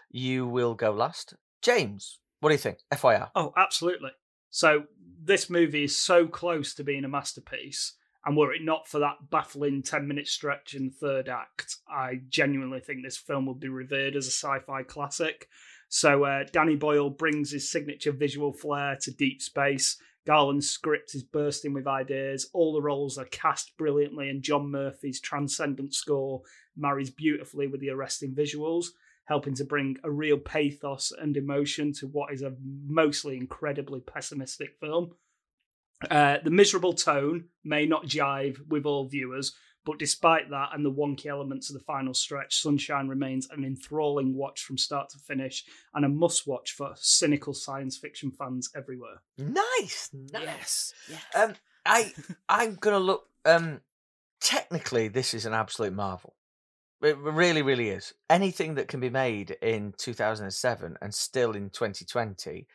You will go last. James, what do you think? FYR. Oh, absolutely. So this movie is so close to being a masterpiece, and were it not for that baffling ten-minute stretch in the third act, I genuinely think this film would be revered as a sci-fi classic. So uh, Danny Boyle brings his signature visual flair to Deep Space. Garland's script is bursting with ideas. All the roles are cast brilliantly, and John Murphy's transcendent score marries beautifully with the arresting visuals helping to bring a real pathos and emotion to what is a mostly incredibly pessimistic film. Uh, the miserable tone may not jive with all viewers, but despite that and the wonky elements of the final stretch, Sunshine remains an enthralling watch from start to finish and a must watch for cynical science fiction fans everywhere. Nice. nice. Yes. yes. Um, I I'm gonna look. Um, technically, this is an absolute marvel. It really, really is. Anything that can be made in 2007 and still in 2020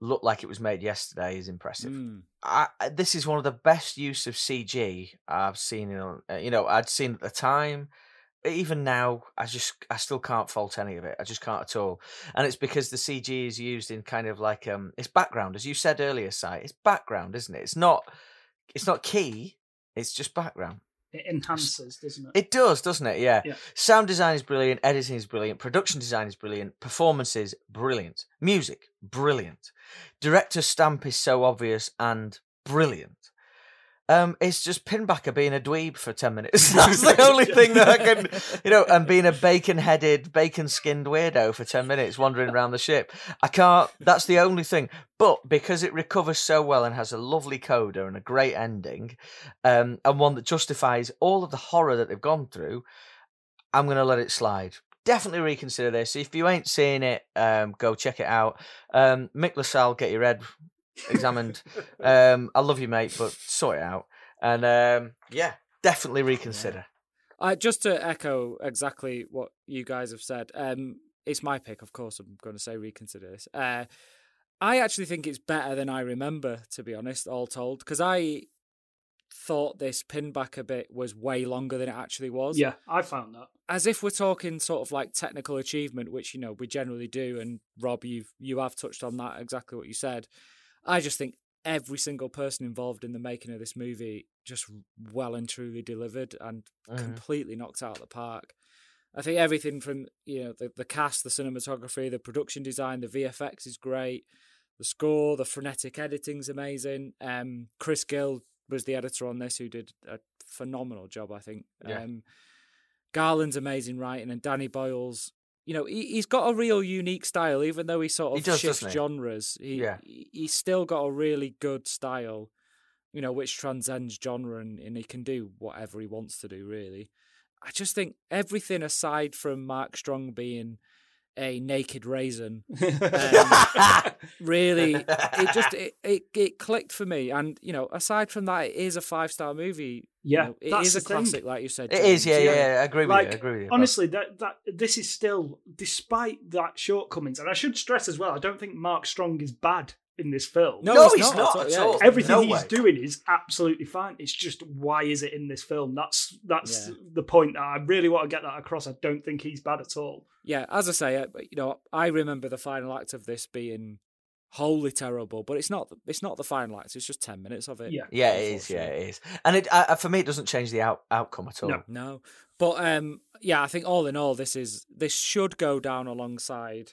look like it was made yesterday is impressive. Mm. I, this is one of the best use of CG I've seen. In, uh, you know, I'd seen at the time. Even now, I just I still can't fault any of it. I just can't at all. And it's because the CG is used in kind of like um, it's background, as you said earlier, Si. It's background, isn't it? It's not, it's not key. It's just background. It enhances, doesn't it? It does, doesn't it? Yeah. Yeah. Sound design is brilliant, editing is brilliant, production design is brilliant, performances brilliant, music brilliant. Director's stamp is so obvious and brilliant. Um, it's just Pinbacker being a dweeb for ten minutes. That's the only thing that I can, you know, and being a bacon-headed, bacon-skinned weirdo for ten minutes wandering around the ship. I can't. That's the only thing. But because it recovers so well and has a lovely coda and a great ending, um, and one that justifies all of the horror that they've gone through, I'm going to let it slide. Definitely reconsider this. If you ain't seen it, um, go check it out. Um, Mick LaSalle, get your head examined. um, I love you, mate, but sort it out. And um, yeah, definitely reconsider. Uh, just to echo exactly what you guys have said, um, it's my pick, of course. I'm going to say reconsider this. Uh, I actually think it's better than I remember, to be honest, all told, because I thought this pinbacker bit was way longer than it actually was. Yeah, I found that. As if we're talking sort of like technical achievement, which you know we generally do, and Rob, you've you have touched on that exactly what you said. I just think every single person involved in the making of this movie just well and truly delivered and Mhm. completely knocked out of the park. I think everything from you know the, the cast, the cinematography, the production design, the VFX is great. The score, the frenetic editing's amazing. Um, Chris Gill was the editor on this, who did a phenomenal job, I think. Yeah. Um, Garland's amazing writing, and Danny Boyle's. You know, he, he's got a real unique style, even though he sort He of does, shifts he? genres. He, Yeah. he- he's still got a really good style, you know, which transcends genre, and, and he can do whatever he wants to do, really. I just think everything aside from Mark Strong being a naked raisin um, really it just it, it it clicked for me and you know aside from that it is a five star movie you Yeah, know, it that's is a the thing. classic like you said It is, James. yeah, yeah, yeah. yeah. I agree with like you. I agree with you. honestly, that that this is still, despite that shortcomings, and I should stress as well, I don't think Mark Strong is bad in this film. no, No, it's he's not at yeah, all. it's- everything No he's way. doing is absolutely fine. It's just why is it in this film? That's that's Yeah. the point. that I really want to get that across. I don't think he's bad at all. yeah as i say uh, you know i remember the final act of this being wholly terrible but it's not it's not the final act it's just 10 minutes of it Yeah. yeah, it is. Yeah, it is. And it uh, for me, it doesn't change the out- outcome at all. No. No, but um, yeah, I think all in all, this is this should go down alongside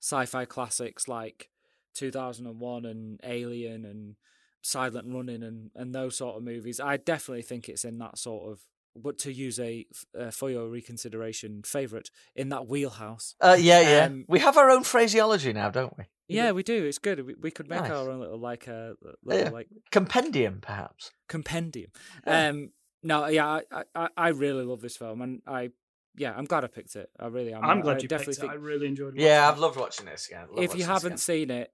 sci-fi classics like 2001 and Alien and Silent Running and and those sort of movies. I definitely think it's in that sort of. But to use a uh, for your reconsideration favorite in that wheelhouse. Uh, yeah, yeah. Um, we have our own phraseology now, don't we? Yeah, we do. It's good. We, we could make Nice. our own little like a little Yeah. like Compendium, perhaps. compendium. Yeah. Um, no, yeah, I, I, I really love this film, and I, yeah, I'm glad I picked it. I really am. I'm glad I you definitely picked it. I really enjoyed. It. Yeah, watching I've loved watching this again. If you haven't again. seen it,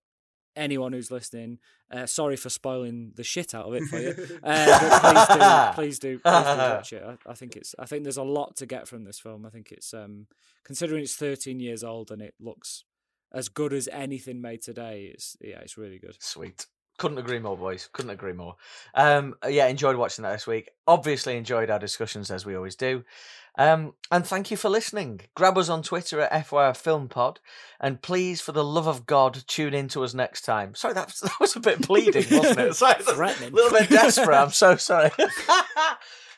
anyone who's listening, uh, sorry for spoiling the shit out of it for you. Uh, but please do, please do, please do watch it. I, I think it's, I think there's a lot to get from this film. I think it's, um, considering it's 13 years old and it looks as good as anything made today. It's, yeah, it's really good. Sweet. Couldn't agree more, boys. Couldn't agree more. Um, yeah, enjoyed watching that this week. Obviously, enjoyed our discussions as we always do. Um, and thank you for listening. Grab us on Twitter at FYR Film Pod, and please, for the love of God, tune in to us next time. Sorry, that was, that was a bit pleading, wasn't it? Sorry, a little bit desperate. I'm so sorry.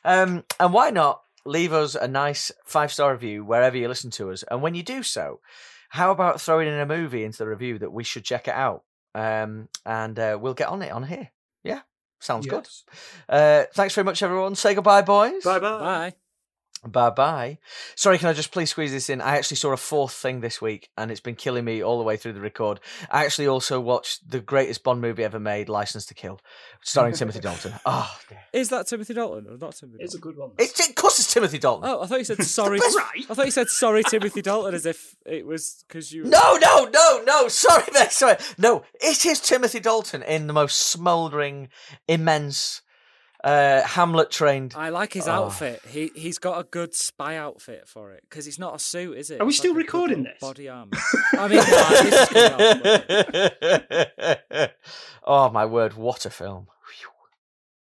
um, and why not leave us a nice five star review wherever you listen to us? And when you do so, how about throwing in a movie into the review that we should check it out? Um, and uh, we'll get on it on here. Yeah, sounds good. Uh, thanks very much, everyone. Say goodbye, boys. Bye bye bye. Bye. Bye bye. Sorry, can I just please squeeze this in? I actually saw a fourth thing this week, and it's been killing me all the way through the record. I actually also watched the greatest Bond movie ever made, License to Kill, starring Timothy Dalton. Oh, dear. Is that Timothy Dalton or not Timothy? It's a good one. It's, of course, it's Timothy Dalton. Oh, I thought you said sorry. Right. I thought you said sorry, Timothy Dalton, as if it was because you. No, no, no, no. Sorry, mate. Sorry. No, it is Timothy Dalton in the most smouldering, immense, uh, Hamlet trained. I like his Oh. outfit. He he's got a good spy outfit for it because it's not a suit, is it? Are we It's still like recording this? Body armor. I mean, no, this is coming out, but- oh my word! What a film! Phew.